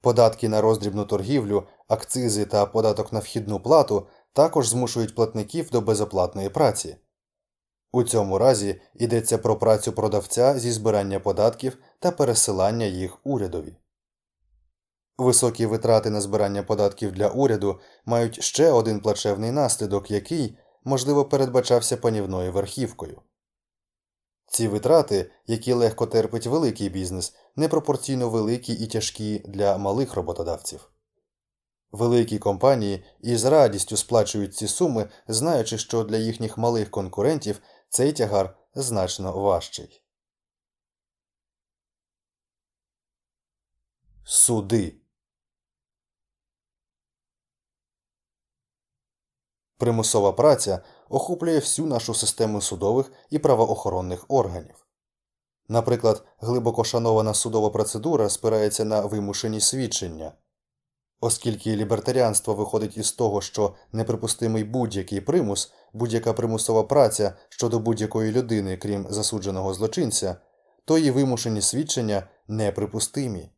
Податки на роздрібну торгівлю, акцизи та податок на вхідну плату також змушують платників до безоплатної праці. У цьому разі йдеться про працю продавця зі збирання податків та пересилання їх урядові. Високі витрати на збирання податків для уряду мають ще один плачевний наслідок, який, можливо, передбачався панівною верхівкою. Ці витрати, які легко терпить великий бізнес, непропорційно великі і тяжкі для малих роботодавців. Великі компанії із радістю сплачують ці суми, знаючи, що для їхніх малих конкурентів цей тягар значно важчий. Суди Примусова праця охоплює всю нашу систему судових і правоохоронних органів. Наприклад, глибоко шанована судова процедура спирається на вимушені свідчення. Оскільки лібертаріанство виходить із того, що неприпустимий будь-який примус, будь-яка примусова праця щодо будь-якої людини, крім засудженого злочинця, то і вимушені свідчення неприпустимі.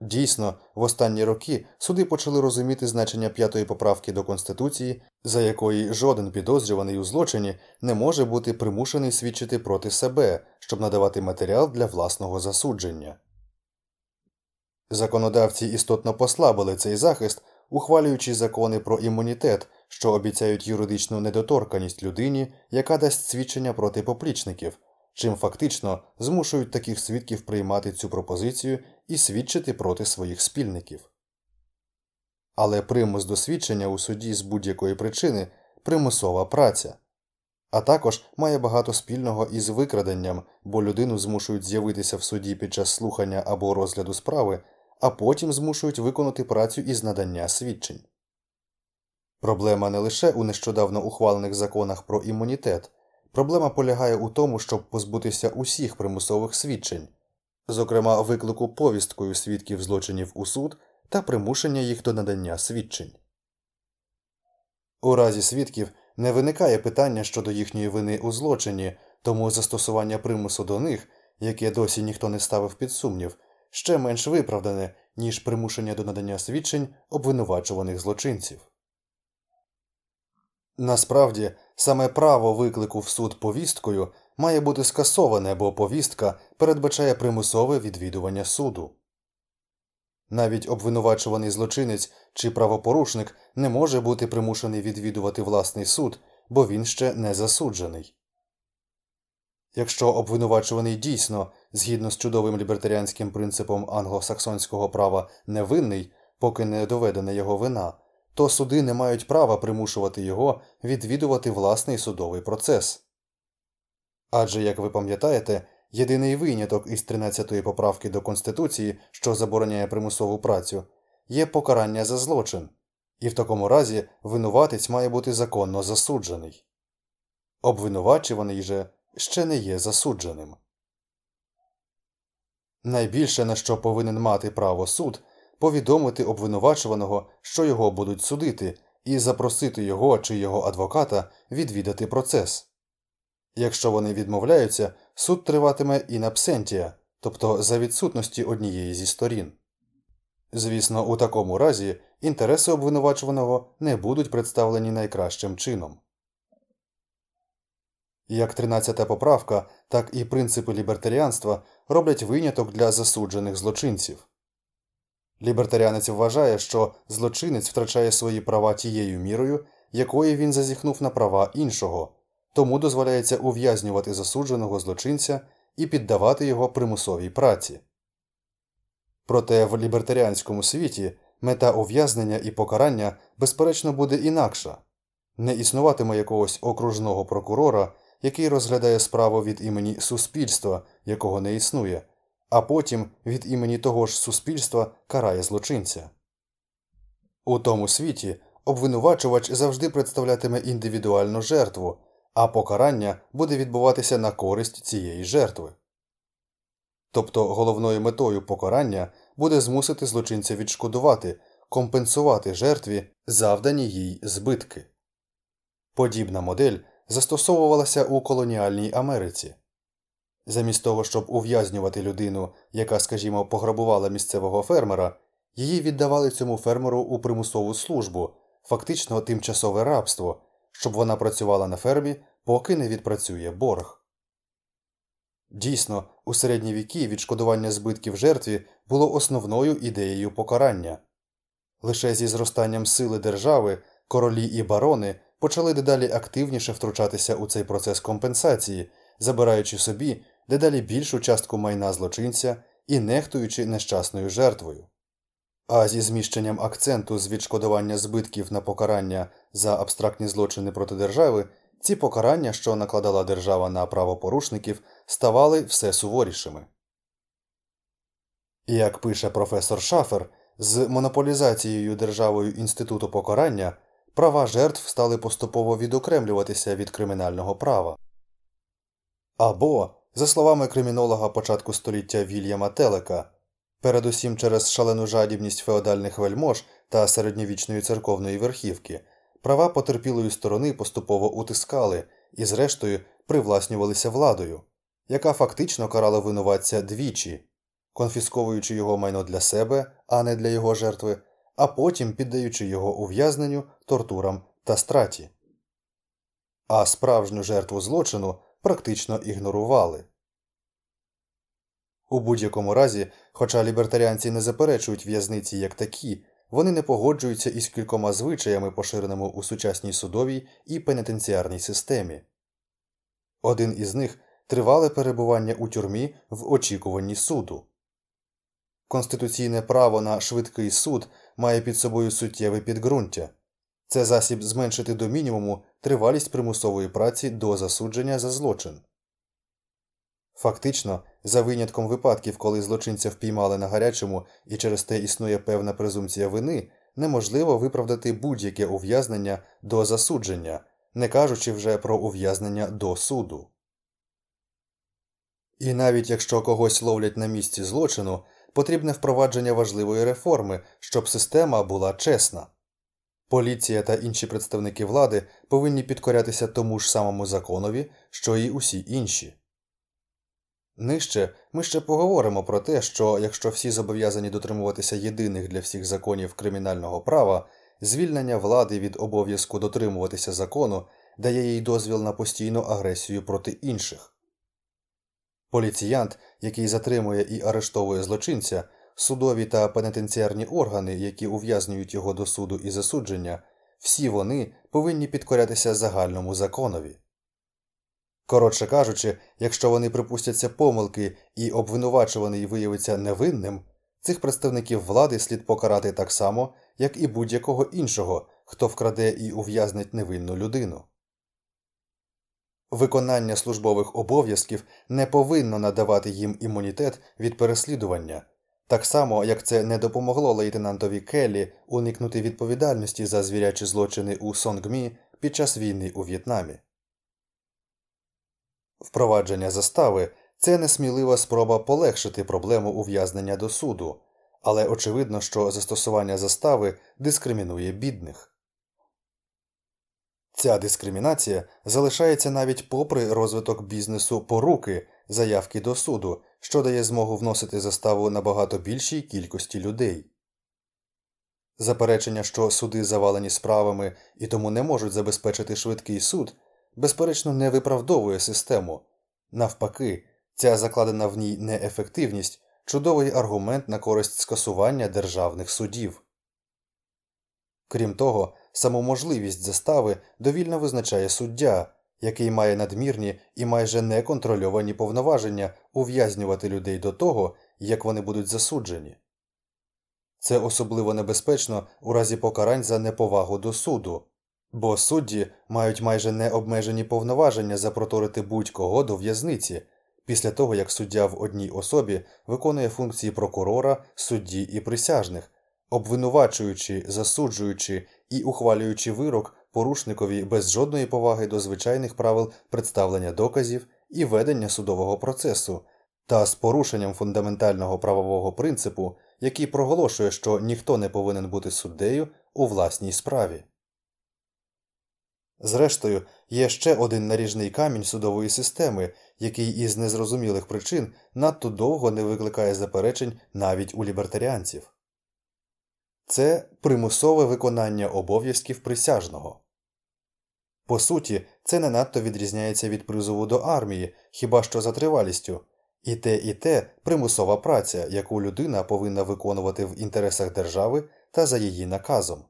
Дійсно, в останні роки суди почали розуміти значення п'ятої поправки до Конституції, за якої жоден підозрюваний у злочині не може бути примушений свідчити проти себе, щоб надавати матеріал для власного засудження. Законодавці істотно послабили цей захист, ухвалюючи закони про імунітет, що обіцяють юридичну недоторканість людині, яка дасть свідчення проти поплічників чим фактично змушують таких свідків приймати цю пропозицію і свідчити проти своїх спільників. Але примус до свідчення у суді з будь-якої причини примусова праця, а також має багато спільного із викраденням, бо людину змушують з'явитися в суді під час слухання або розгляду справи, а потім змушують виконати працю із надання свідчень. Проблема не лише у нещодавно ухвалених законах про імунітет, Проблема полягає у тому, щоб позбутися усіх примусових свідчень, зокрема виклику повісткою свідків злочинів у суд та примушення їх до надання свідчень. У разі свідків не виникає питання щодо їхньої вини у злочині, тому застосування примусу до них, яке досі ніхто не ставив під сумнів, ще менш виправдане, ніж примушення до надання свідчень обвинувачуваних злочинців. Насправді, саме право виклику в суд повісткою має бути скасоване, бо повістка передбачає примусове відвідування суду. Навіть обвинувачуваний злочинець чи правопорушник не може бути примушений відвідувати власний суд, бо він ще не засуджений. Якщо обвинувачуваний дійсно, згідно з чудовим лібертаріанським принципом англосаксонського права, невинний, поки не доведена його вина, то суди не мають права примушувати його відвідувати власний судовий процес. Адже, як ви пам'ятаєте, єдиний виняток із 13-ї поправки до Конституції, що забороняє примусову працю, є покарання за злочин, і в такому разі винуватець має бути законно засуджений. Обвинувачуваний же ще не є засудженим. Найбільше на що повинен мати право суд повідомити обвинувачуваного, що його будуть судити, і запросити його чи його адвоката відвідати процес. Якщо вони відмовляються, суд триватиме in absentia, тобто за відсутності однієї зі сторін. Звісно, у такому разі інтереси обвинувачуваного не будуть представлені найкращим чином. Як 13 поправка, так і принципи лібертаріанства роблять виняток для засуджених злочинців. Лібертаріанець вважає, що злочинець втрачає свої права тією мірою, якої він зазіхнув на права іншого, тому дозволяється ув'язнювати засудженого злочинця і піддавати його примусовій праці. Проте в лібертаріанському світі мета ув'язнення і покарання, безперечно, буде інакша не існуватиме якогось окружного прокурора, який розглядає справу від імені суспільства, якого не існує, а потім від імені того ж суспільства карає злочинця. У тому світі обвинувачувач завжди представлятиме індивідуальну жертву, а покарання буде відбуватися на користь цієї жертви. Тобто головною метою покарання буде змусити злочинця відшкодувати, компенсувати жертві завдані їй збитки. Подібна модель застосовувалася у колоніальній Америці. Замість того, щоб ув'язнювати людину, яка, скажімо, пограбувала місцевого фермера, її віддавали цьому фермеру у примусову службу, фактично тимчасове рабство, щоб вона працювала на фермі, поки не відпрацює борг. Дійсно, у середні віки відшкодування збитків жертві було основною ідеєю покарання. Лише зі зростанням сили держави королі і барони почали дедалі активніше втручатися у цей процес компенсації, забираючи собі дедалі більшу частку майна злочинця і нехтуючи нещасною жертвою. А зі зміщенням акценту з відшкодування збитків на покарання за абстрактні злочини проти держави, ці покарання, що накладала держава на правопорушників, ставали все суворішими. Як пише професор Шафер, з монополізацією державою інституту покарання права жертв стали поступово відокремлюватися від кримінального права. Або, за словами кримінолога початку століття Вільяма Телека, передусім через шалену жадібність феодальних вельмож та середньовічної церковної верхівки, права потерпілої сторони поступово утискали і, зрештою, привласнювалися владою, яка фактично карала винуватця двічі, конфісковуючи його майно для себе, а не для його жертви, а потім піддаючи його ув'язненню, тортурам та страті. А справжню жертву злочину практично ігнорували. У будь-якому разі, хоча лібертаріанці не заперечують в'язниці як такі, вони не погоджуються із кількома звичаями, поширеними у сучасній судовій і пенітенціарній системі. Один із них тривале перебування у тюрмі в очікуванні суду. Конституційне право на швидкий суд має під собою суттєве підґрунтя це засіб зменшити до мінімуму тривалість примусової праці до засудження за злочин. Фактично, за винятком випадків, коли злочинця впіймали на гарячому і через те існує певна презумпція вини, неможливо виправдати будь-яке ув'язнення до засудження, не кажучи вже про ув'язнення до суду. І навіть якщо когось ловлять на місці злочину, потрібне впровадження важливої реформи, щоб система була чесна. Поліція та інші представники влади повинні підкорятися тому ж самому законові, що й усі інші. Нижче ми ще поговоримо про те, що якщо всі зобов'язані дотримуватися єдиних для всіх законів кримінального права, звільнення влади від обов'язку дотримуватися закону дає їй дозвіл на постійну агресію проти інших. Поліціянт, який затримує і арештовує злочинця, судові та пенітенціарні органи, які ув'язнюють його до суду і засудження, всі вони повинні підкорятися загальному законові. Коротше кажучи, якщо вони припустяться помилки і обвинувачуваний виявиться невинним, цих представників влади слід покарати так само, як і будь-якого іншого, хто вкраде і ув'язнить невинну людину. Виконання службових обов'язків не повинно надавати їм імунітет від переслідування, так само як це не допомогло лейтенантові Келлі уникнути відповідальності за звірячі злочини у Сонгмі під час війни у В'єтнамі. Впровадження застави це несмілива спроба полегшити проблему ув'язнення до суду, але очевидно, що застосування застави дискримінує бідних. Ця дискримінація залишається навіть попри розвиток бізнесу поруки заявки до суду, що дає змогу вносити заставу набагато більшій кількості людей. Заперечення, що суди завалені справами і тому не можуть забезпечити швидкий суд, безперечно, не виправдовує систему. Навпаки, ця закладена в ній неефективність чудовий аргумент на користь скасування державних судів. Крім того, саму можливість застави довільно визначає суддя, який має надмірні і майже неконтрольовані повноваження ув'язнювати людей до того, як вони будуть засуджені. Це особливо небезпечно у разі покарань за неповагу до суду, бо судді мають майже необмежені повноваження запроторити будь-кого до в'язниці після того, як суддя в одній особі виконує функції прокурора, судді і присяжних, обвинувачуючи, засуджуючи і ухвалюючи вирок порушникові без жодної поваги до звичайних правил представлення доказів і ведення судового процесу, та з порушенням фундаментального правового принципу, який проголошує, що ніхто не повинен бути суддею у власній справі. Зрештою, є ще один наріжний камінь судової системи, який із незрозумілих причин надто довго не викликає заперечень навіть у лібертаріанців. Це примусове виконання обов'язків присяжного. По суті, це не надто відрізняється від призову до армії, хіба що за тривалістю, і те, і те примусова праця, яку людина повинна виконувати в інтересах держави та за її наказом.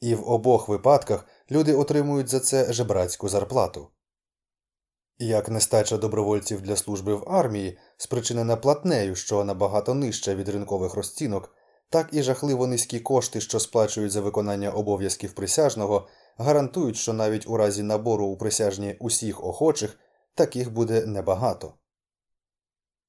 І в обох випадках люди отримують за це жебрацьку зарплату. Як нестача добровольців для служби в армії, спричинена платнею, що набагато нижча від ринкових розцінок, так і жахливо низькі кошти, що сплачують за виконання обов'язків присяжного, гарантують, що навіть у разі набору у присяжні усіх охочих таких буде небагато.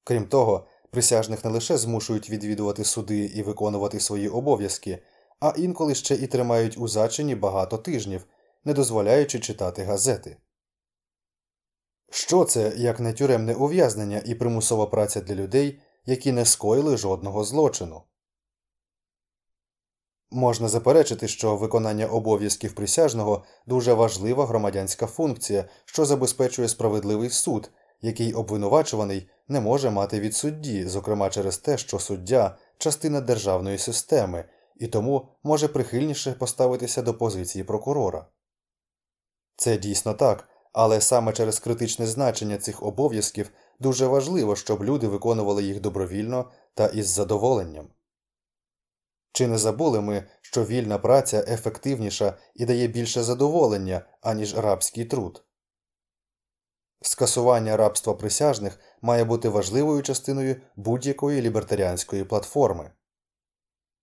Крім того, присяжних не лише змушують відвідувати суди і виконувати свої обов'язки, а інколи ще і тримають у зачині багато тижнів, не дозволяючи читати газети. Що це як не тюремне ув'язнення і примусова праця для людей, які не скоїли жодного злочину? Можна заперечити, що виконання обов'язків присяжного дуже важлива громадянська функція, що забезпечує справедливий суд, який обвинувачуваний не може мати від судді, зокрема через те, що суддя частина державної системи і тому може прихильніше поставитися до позиції прокурора. Це дійсно так, але саме через критичне значення цих обов'язків дуже важливо, щоб люди виконували їх добровільно та із задоволенням. Чи не забули ми, що вільна праця ефективніша і дає більше задоволення, аніж рабський труд? Скасування рабства присяжних має бути важливою частиною будь-якої лібертаріанської платформи.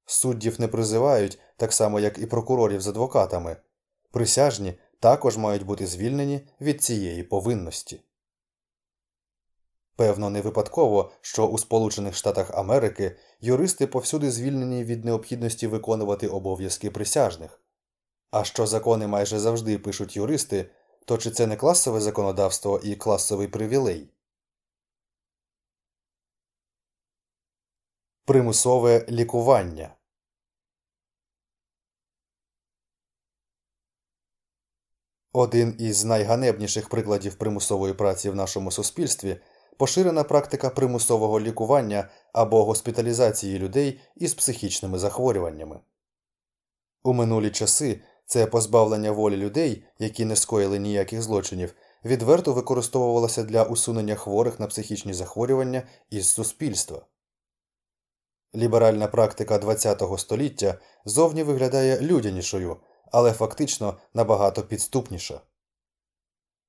Суддів не призивають, так само як і прокурорів з адвокатами. Присяжні також мають бути звільнені від цієї повинності. Певно, не випадково, що у Сполучених Штатах Америки юристи повсюди звільнені від необхідності виконувати обов'язки присяжних. А що закони майже завжди пишуть юристи, то чи це не класове законодавство і класовий привілей? Примусове лікування Один із найганебніших прикладів примусової праці в нашому суспільстві поширена практика примусового лікування або госпіталізації людей із психічними захворюваннями. У минулі часи це позбавлення волі людей, які не скоїли ніяких злочинів, відверто використовувалося для усунення хворих на психічні захворювання із суспільства. Ліберальна практика ХХ століття зовні виглядає людянішою, але фактично набагато підступніша.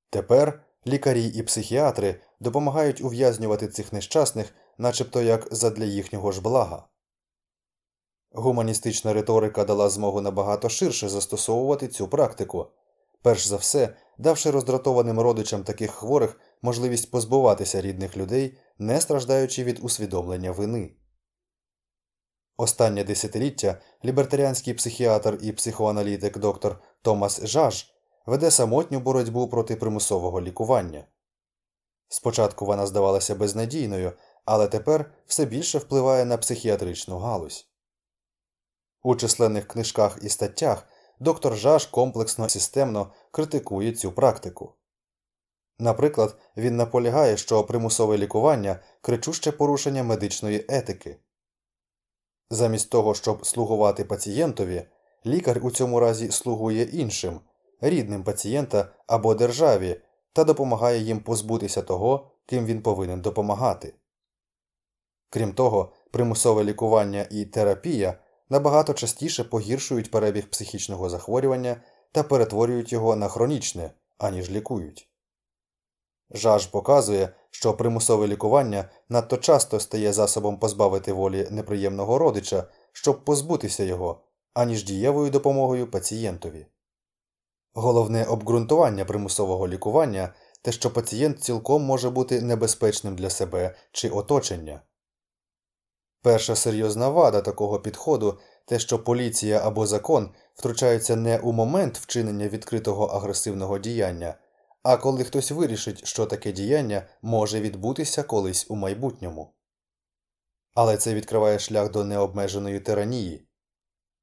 Тепер лікарі і психіатри допомагають ув'язнювати цих нещасних начебто як задля їхнього ж блага. Гуманістична риторика дала змогу набагато ширше застосовувати цю практику, перш за все, давши роздратованим родичам таких хворих можливість позбуватися рідних людей, не страждаючи від усвідомлення вини. Останнє десятиліття лібертаріанський психіатр і психоаналітик доктор Томас Жаж веде самотню боротьбу проти примусового лікування. Спочатку вона здавалася безнадійною, але тепер все більше впливає на психіатричну галузь. У численних книжках і статтях доктор Жаш комплексно і системно критикує цю практику. Наприклад, він наполягає, що примусове лікування кричуще порушення медичної етики. Замість того, щоб слугувати пацієнтові, лікар у цьому разі слугує іншим, рідним пацієнта або державі та допомагає їм позбутися того, ким він повинен допомагати. Крім того, примусове лікування і терапія набагато частіше погіршують перебіг психічного захворювання та перетворюють його на хронічне, аніж лікують. Жаж показує, що примусове лікування надто часто стає засобом позбавити волі неприємного родича, щоб позбутися його, аніж дієвою допомогою пацієнтові. Головне обґрунтування примусового лікування те, що пацієнт цілком може бути небезпечним для себе чи оточення. Перша серйозна вада такого підходу те, що поліція або закон втручаються не у момент вчинення відкритого агресивного діяння, а коли хтось вирішить, що таке діяння може відбутися колись у майбутньому. Але це відкриває шлях до необмеженої тиранії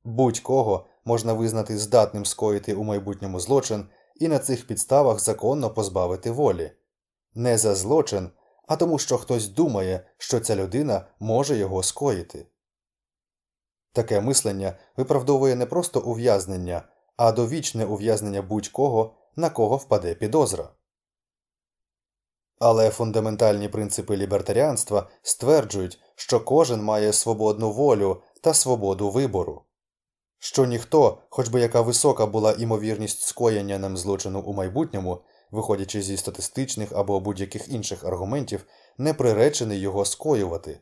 будь-кого можна визнати здатним скоїти у майбутньому злочин і на цих підставах законно позбавити волі не за злочин, а тому, що хтось думає, що ця людина може його скоїти. Таке мислення виправдовує не просто ув'язнення, а довічне ув'язнення будь-кого, на кого впаде підозра. Але фундаментальні принципи лібертаріанства стверджують, що кожен має свободну волю та свободу вибору, що ніхто, хоч би яка висока була імовірність скоєння ним злочину у майбутньому, виходячи зі статистичних або будь-яких інших аргументів, не приречений його скоювати,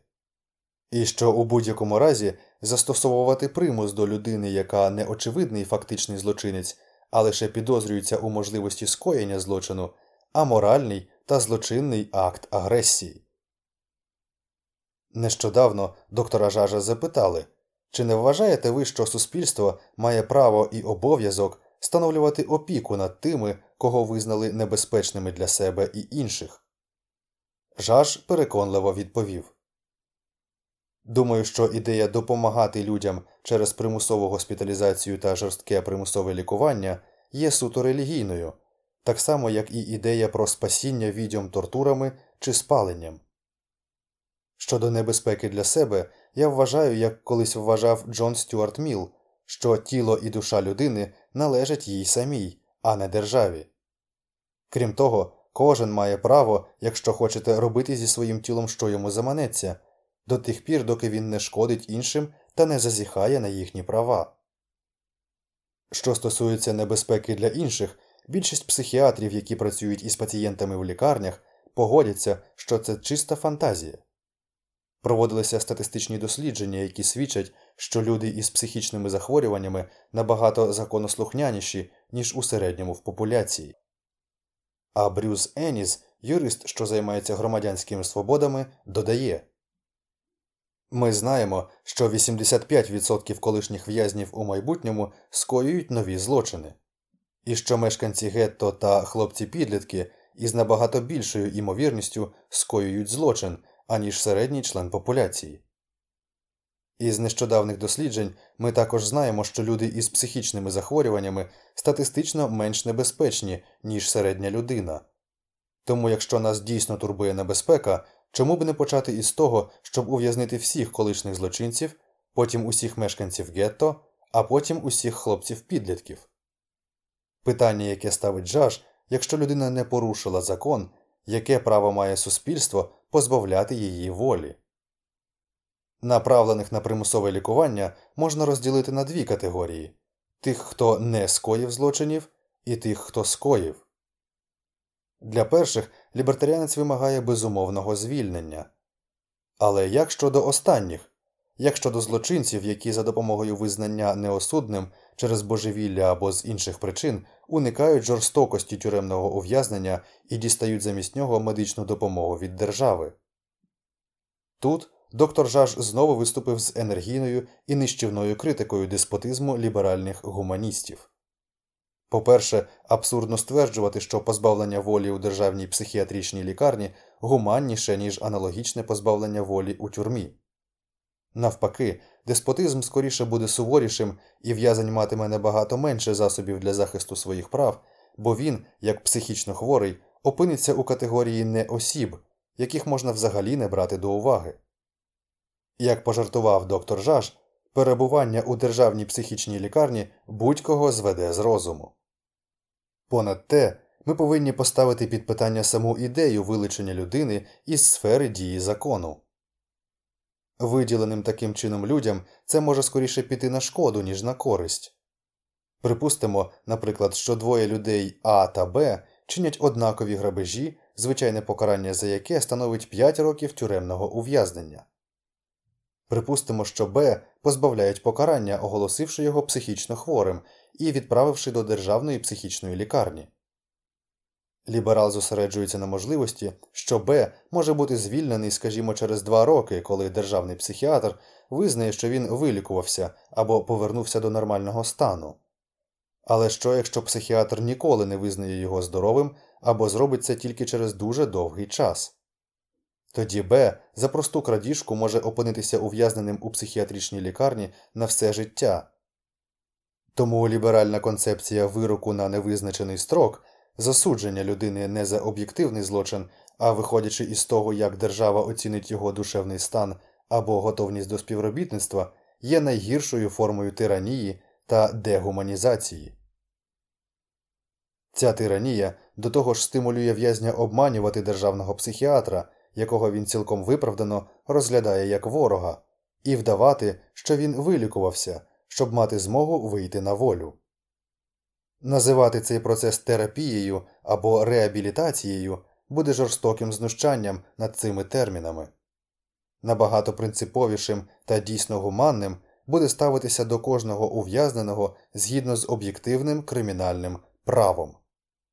і що у будь-якому разі застосовувати примус до людини, яка не очевидний фактичний злочинець, а лише підозрюється у можливості скоєння злочину, а моральний та злочинний акт агресії. Нещодавно доктора Жажа запитали, чи не вважаєте ви, що суспільство має право і обов'язок встановлювати опіку над тими, кого визнали небезпечними для себе і інших? Жаж переконливо відповів Думаю, що ідея допомагати людям через примусову госпіталізацію та жорстке примусове лікування є суто релігійною, так само як і ідея про спасіння відьом тортурами чи спаленням. Щодо небезпеки для себе, я вважаю, як колись вважав Джон Стюарт Міл, що тіло і душа людини належать їй самій, а не державі. Крім того, кожен має право, якщо хочете робити зі своїм тілом, що йому заманеться, до тих пір, доки він не шкодить іншим та не зазіхає на їхні права. Що стосується небезпеки для інших, більшість психіатрів, які працюють із пацієнтами в лікарнях, погодяться, що це чиста фантазія. Проводилися статистичні дослідження, які свідчать, що люди із психічними захворюваннями набагато законослухняніші, ніж у середньому в популяції. А Брюс Еніс, юрист, що займається громадянськими свободами, додає Ми знаємо, що 85% колишніх в'язнів у майбутньому скоюють нові злочини, і що мешканці гетто та хлопці підлітки із набагато більшою імовірністю скоюють злочин аніж середній член популяції. Із нещодавних досліджень ми також знаємо, що люди із психічними захворюваннями статистично менш небезпечні, ніж середня людина. Тому, якщо нас дійсно турбує небезпека, чому б не почати із того, щоб ув'язнити всіх колишніх злочинців, потім усіх мешканців гетто, а потім усіх хлопців підлітків? Питання, яке ставить Джаш, якщо людина не порушила закон, яке право має суспільство позбавляти її волі. Направлених на примусове лікування можна розділити на дві категорії тих, хто не скоїв злочинів, і тих, хто скоїв. Для перших лібертаріанець вимагає безумовного звільнення. Але як щодо останніх? Як щодо злочинців, які за допомогою визнання неосудним через божевілля або з інших причин уникають жорстокості тюремного ув'язнення і дістають замість нього медичну допомогу від держави? Тут доктор Жаж знову виступив з енергійною і нищівною критикою деспотизму ліберальних гуманістів. По-перше, абсурдно стверджувати, що позбавлення волі у державній психіатричній лікарні гуманніше, ніж аналогічне позбавлення волі у тюрмі. Навпаки, деспотизм скоріше буде суворішим і в'язень матиме набагато менше засобів для захисту своїх прав, бо він, як психічно хворий, опиниться у категорії не осіб, яких можна взагалі не брати до уваги. Як пожартував доктор Жаш, перебування у державній психічній лікарні будь-кого зведе з розуму. Понад те, ми повинні поставити під питання саму ідею вилучення людини із сфери дії закону. Виділеним таким чином людям це може скоріше піти на шкоду, ніж на користь. Припустимо, наприклад, що двоє людей А та Б чинять однакові грабежі, звичайне покарання за яке становить 5 років тюремного ув'язнення. Припустимо, що Б позбавляють покарання, оголосивши його психічно хворим і відправивши до державної психічної лікарні. Ліберал зосереджується на можливості, що Б може бути звільнений, скажімо, через два роки, коли державний психіатр визнає, що він вилікувався або повернувся до нормального стану. Але що, якщо психіатр ніколи не визнає його здоровим або зробить це тільки через дуже довгий час? Тоді Б за просту крадіжку може опинитися ув'язненим у психіатричній лікарні на все життя. Тому ліберальна концепція вироку на невизначений строк засудження людини не за об'єктивний злочин, а виходячи із того, як держава оцінить його душевний стан або готовність до співробітництва, є найгіршою формою тиранії та дегуманізації. Ця тиранія до того ж стимулює в'язня обманювати державного психіатра, якого він цілком виправдано розглядає як ворога, і вдавати, що він вилікувався, щоб мати змогу вийти на волю. Називати цей процес терапією або реабілітацією буде жорстоким знущанням над цими термінами. Набагато принциповішим та дійсно гуманним буде ставитися до кожного ув'язненого згідно з об'єктивним кримінальним правом.